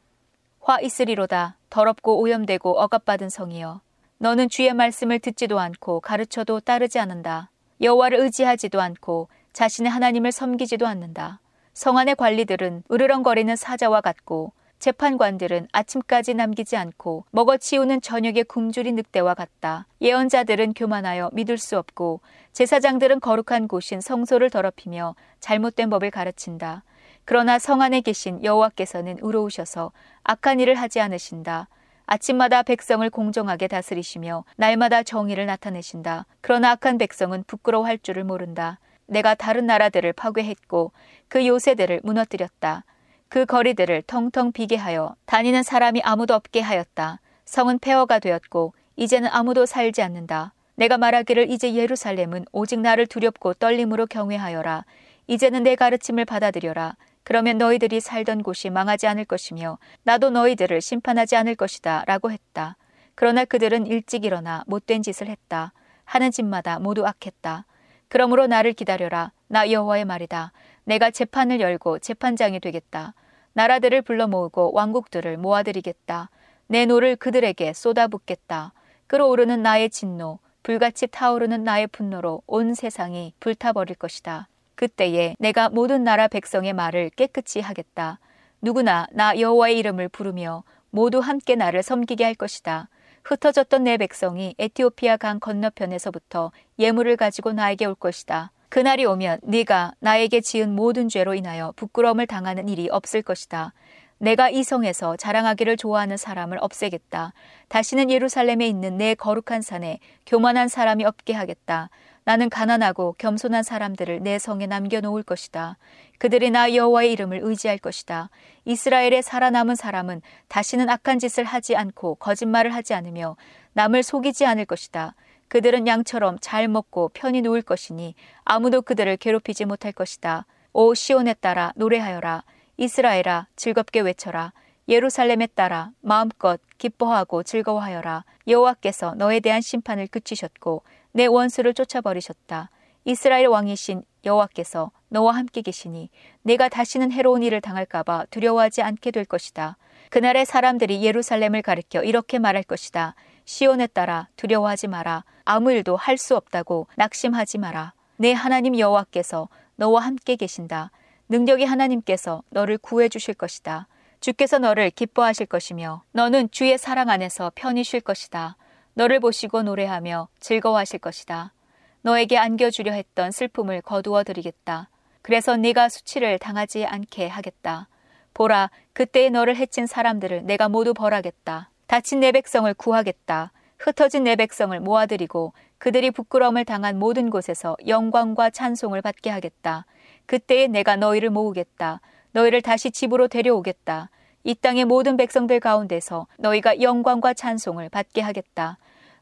화 있으리로다 더럽고 오염되고 억압받은 성이여 너는 주의 말씀을 듣지도 않고 가르쳐도 따르지 않는다. 여호와를 의지하지도 않고 자신의 하나님을 섬기지도 않는다. 성 안의 관리들은 으르렁거리는 사자와 같고 재판관들은 아침까지 남기지 않고 먹어치우는 저녁의 굶주린 늑대와 같다. 예언자들은 교만하여 믿을 수 없고 제사장들은 거룩한 곳인 성소를 더럽히며 잘못된 법을 가르친다. 그러나 성 안에 계신 여호와께서는 의로우셔서 악한 일을 하지 않으신다. 아침마다 백성을 공정하게 다스리시며 날마다 정의를 나타내신다. 그러나 악한 백성은 부끄러워할 줄을 모른다. 내가 다른 나라들을 파괴했고 그 요새들을 무너뜨렸다. 그 거리들을 텅텅 비게 하여 다니는 사람이 아무도 없게 하였다. 성은 폐허가 되었고 이제는 아무도 살지 않는다. 내가 말하기를 이제 예루살렘은 오직 나를 두렵고 떨림으로 경외하여라. 이제는 내 가르침을 받아들여라. 그러면 너희들이 살던 곳이 망하지 않을 것이며 나도 너희들을 심판하지 않을 것이다. 라고 했다. 그러나 그들은 일찍 일어나 못된 짓을 했다. 하는 짓마다 모두 악했다. 그러므로 나를 기다려라. 나 여호와의 말이다. 내가 재판을 열고 재판장이 되겠다. 나라들을 불러 모으고 왕국들을 모아들이겠다. 내 노를 그들에게 쏟아붓겠다. 끓어오르는 나의 진노, 불같이 타오르는 나의 분노로 온 세상이 불타버릴 것이다. 그때에 내가 모든 나라 백성의 말을 깨끗이 하겠다. 누구나 나 여호와의 이름을 부르며 모두 함께 나를 섬기게 할 것이다. 흩어졌던 내 백성이 에티오피아 강 건너편에서부터 예물을 가지고 나에게 올 것이다. 그날이 오면 네가 나에게 지은 모든 죄로 인하여 부끄러움을 당하는 일이 없을 것이다. 내가 이 성에서 자랑하기를 좋아하는 사람을 없애겠다. 다시는 예루살렘에 있는 내 거룩한 산에 교만한 사람이 없게 하겠다. 나는 가난하고 겸손한 사람들을 내 성에 남겨놓을 것이다. 그들이 나 여호와의 이름을 의지할 것이다. 이스라엘에 살아남은 사람은 다시는 악한 짓을 하지 않고 거짓말을 하지 않으며 남을 속이지 않을 것이다. 그들은 양처럼 잘 먹고 편히 누울 것이니 아무도 그들을 괴롭히지 못할 것이다. 오 시온에 따라 노래하여라. 이스라엘아 즐겁게 외쳐라. 예루살렘에 따라 마음껏 기뻐하고 즐거워하여라. 여호와께서 너에 대한 심판을 그치셨고 내 원수를 쫓아버리셨다. 이스라엘 왕이신 여호와께서 너와 함께 계시니 내가 다시는 해로운 일을 당할까봐 두려워하지 않게 될 것이다. 그날의 사람들이 예루살렘을 가리켜 이렇게 말할 것이다. 시온에 따라 두려워하지 마라. 아무 일도 할 수 없다고 낙심하지 마라. 내 하나님 여호와께서 너와 함께 계신다. 능력의 하나님께서 너를 구해 주실 것이다. 주께서 너를 기뻐하실 것이며 너는 주의 사랑 안에서 편히 쉴 것이다. 너를 보시고 노래하며 즐거워하실 것이다. 너에게 안겨주려 했던 슬픔을 거두어 드리겠다. 그래서 네가 수치를 당하지 않게 하겠다. 보라, 그때에 너를 해친 사람들을 내가 모두 벌하겠다. 다친 내 백성을 구하겠다. 흩어진 내 백성을 모아들이고 그들이 부끄러움을 당한 모든 곳에서 영광과 찬송을 받게 하겠다. 그때에 내가 너희를 모으겠다. 너희를 다시 집으로 데려오겠다. 이 땅의 모든 백성들 가운데서 너희가 영광과 찬송을 받게 하겠다.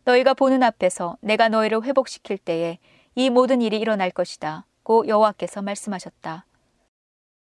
너희가 보는 앞에서 내가 너희를 회복시킬 때에 이 모든 일이 일어날 것이다. 고 여호와께서 말씀하셨다.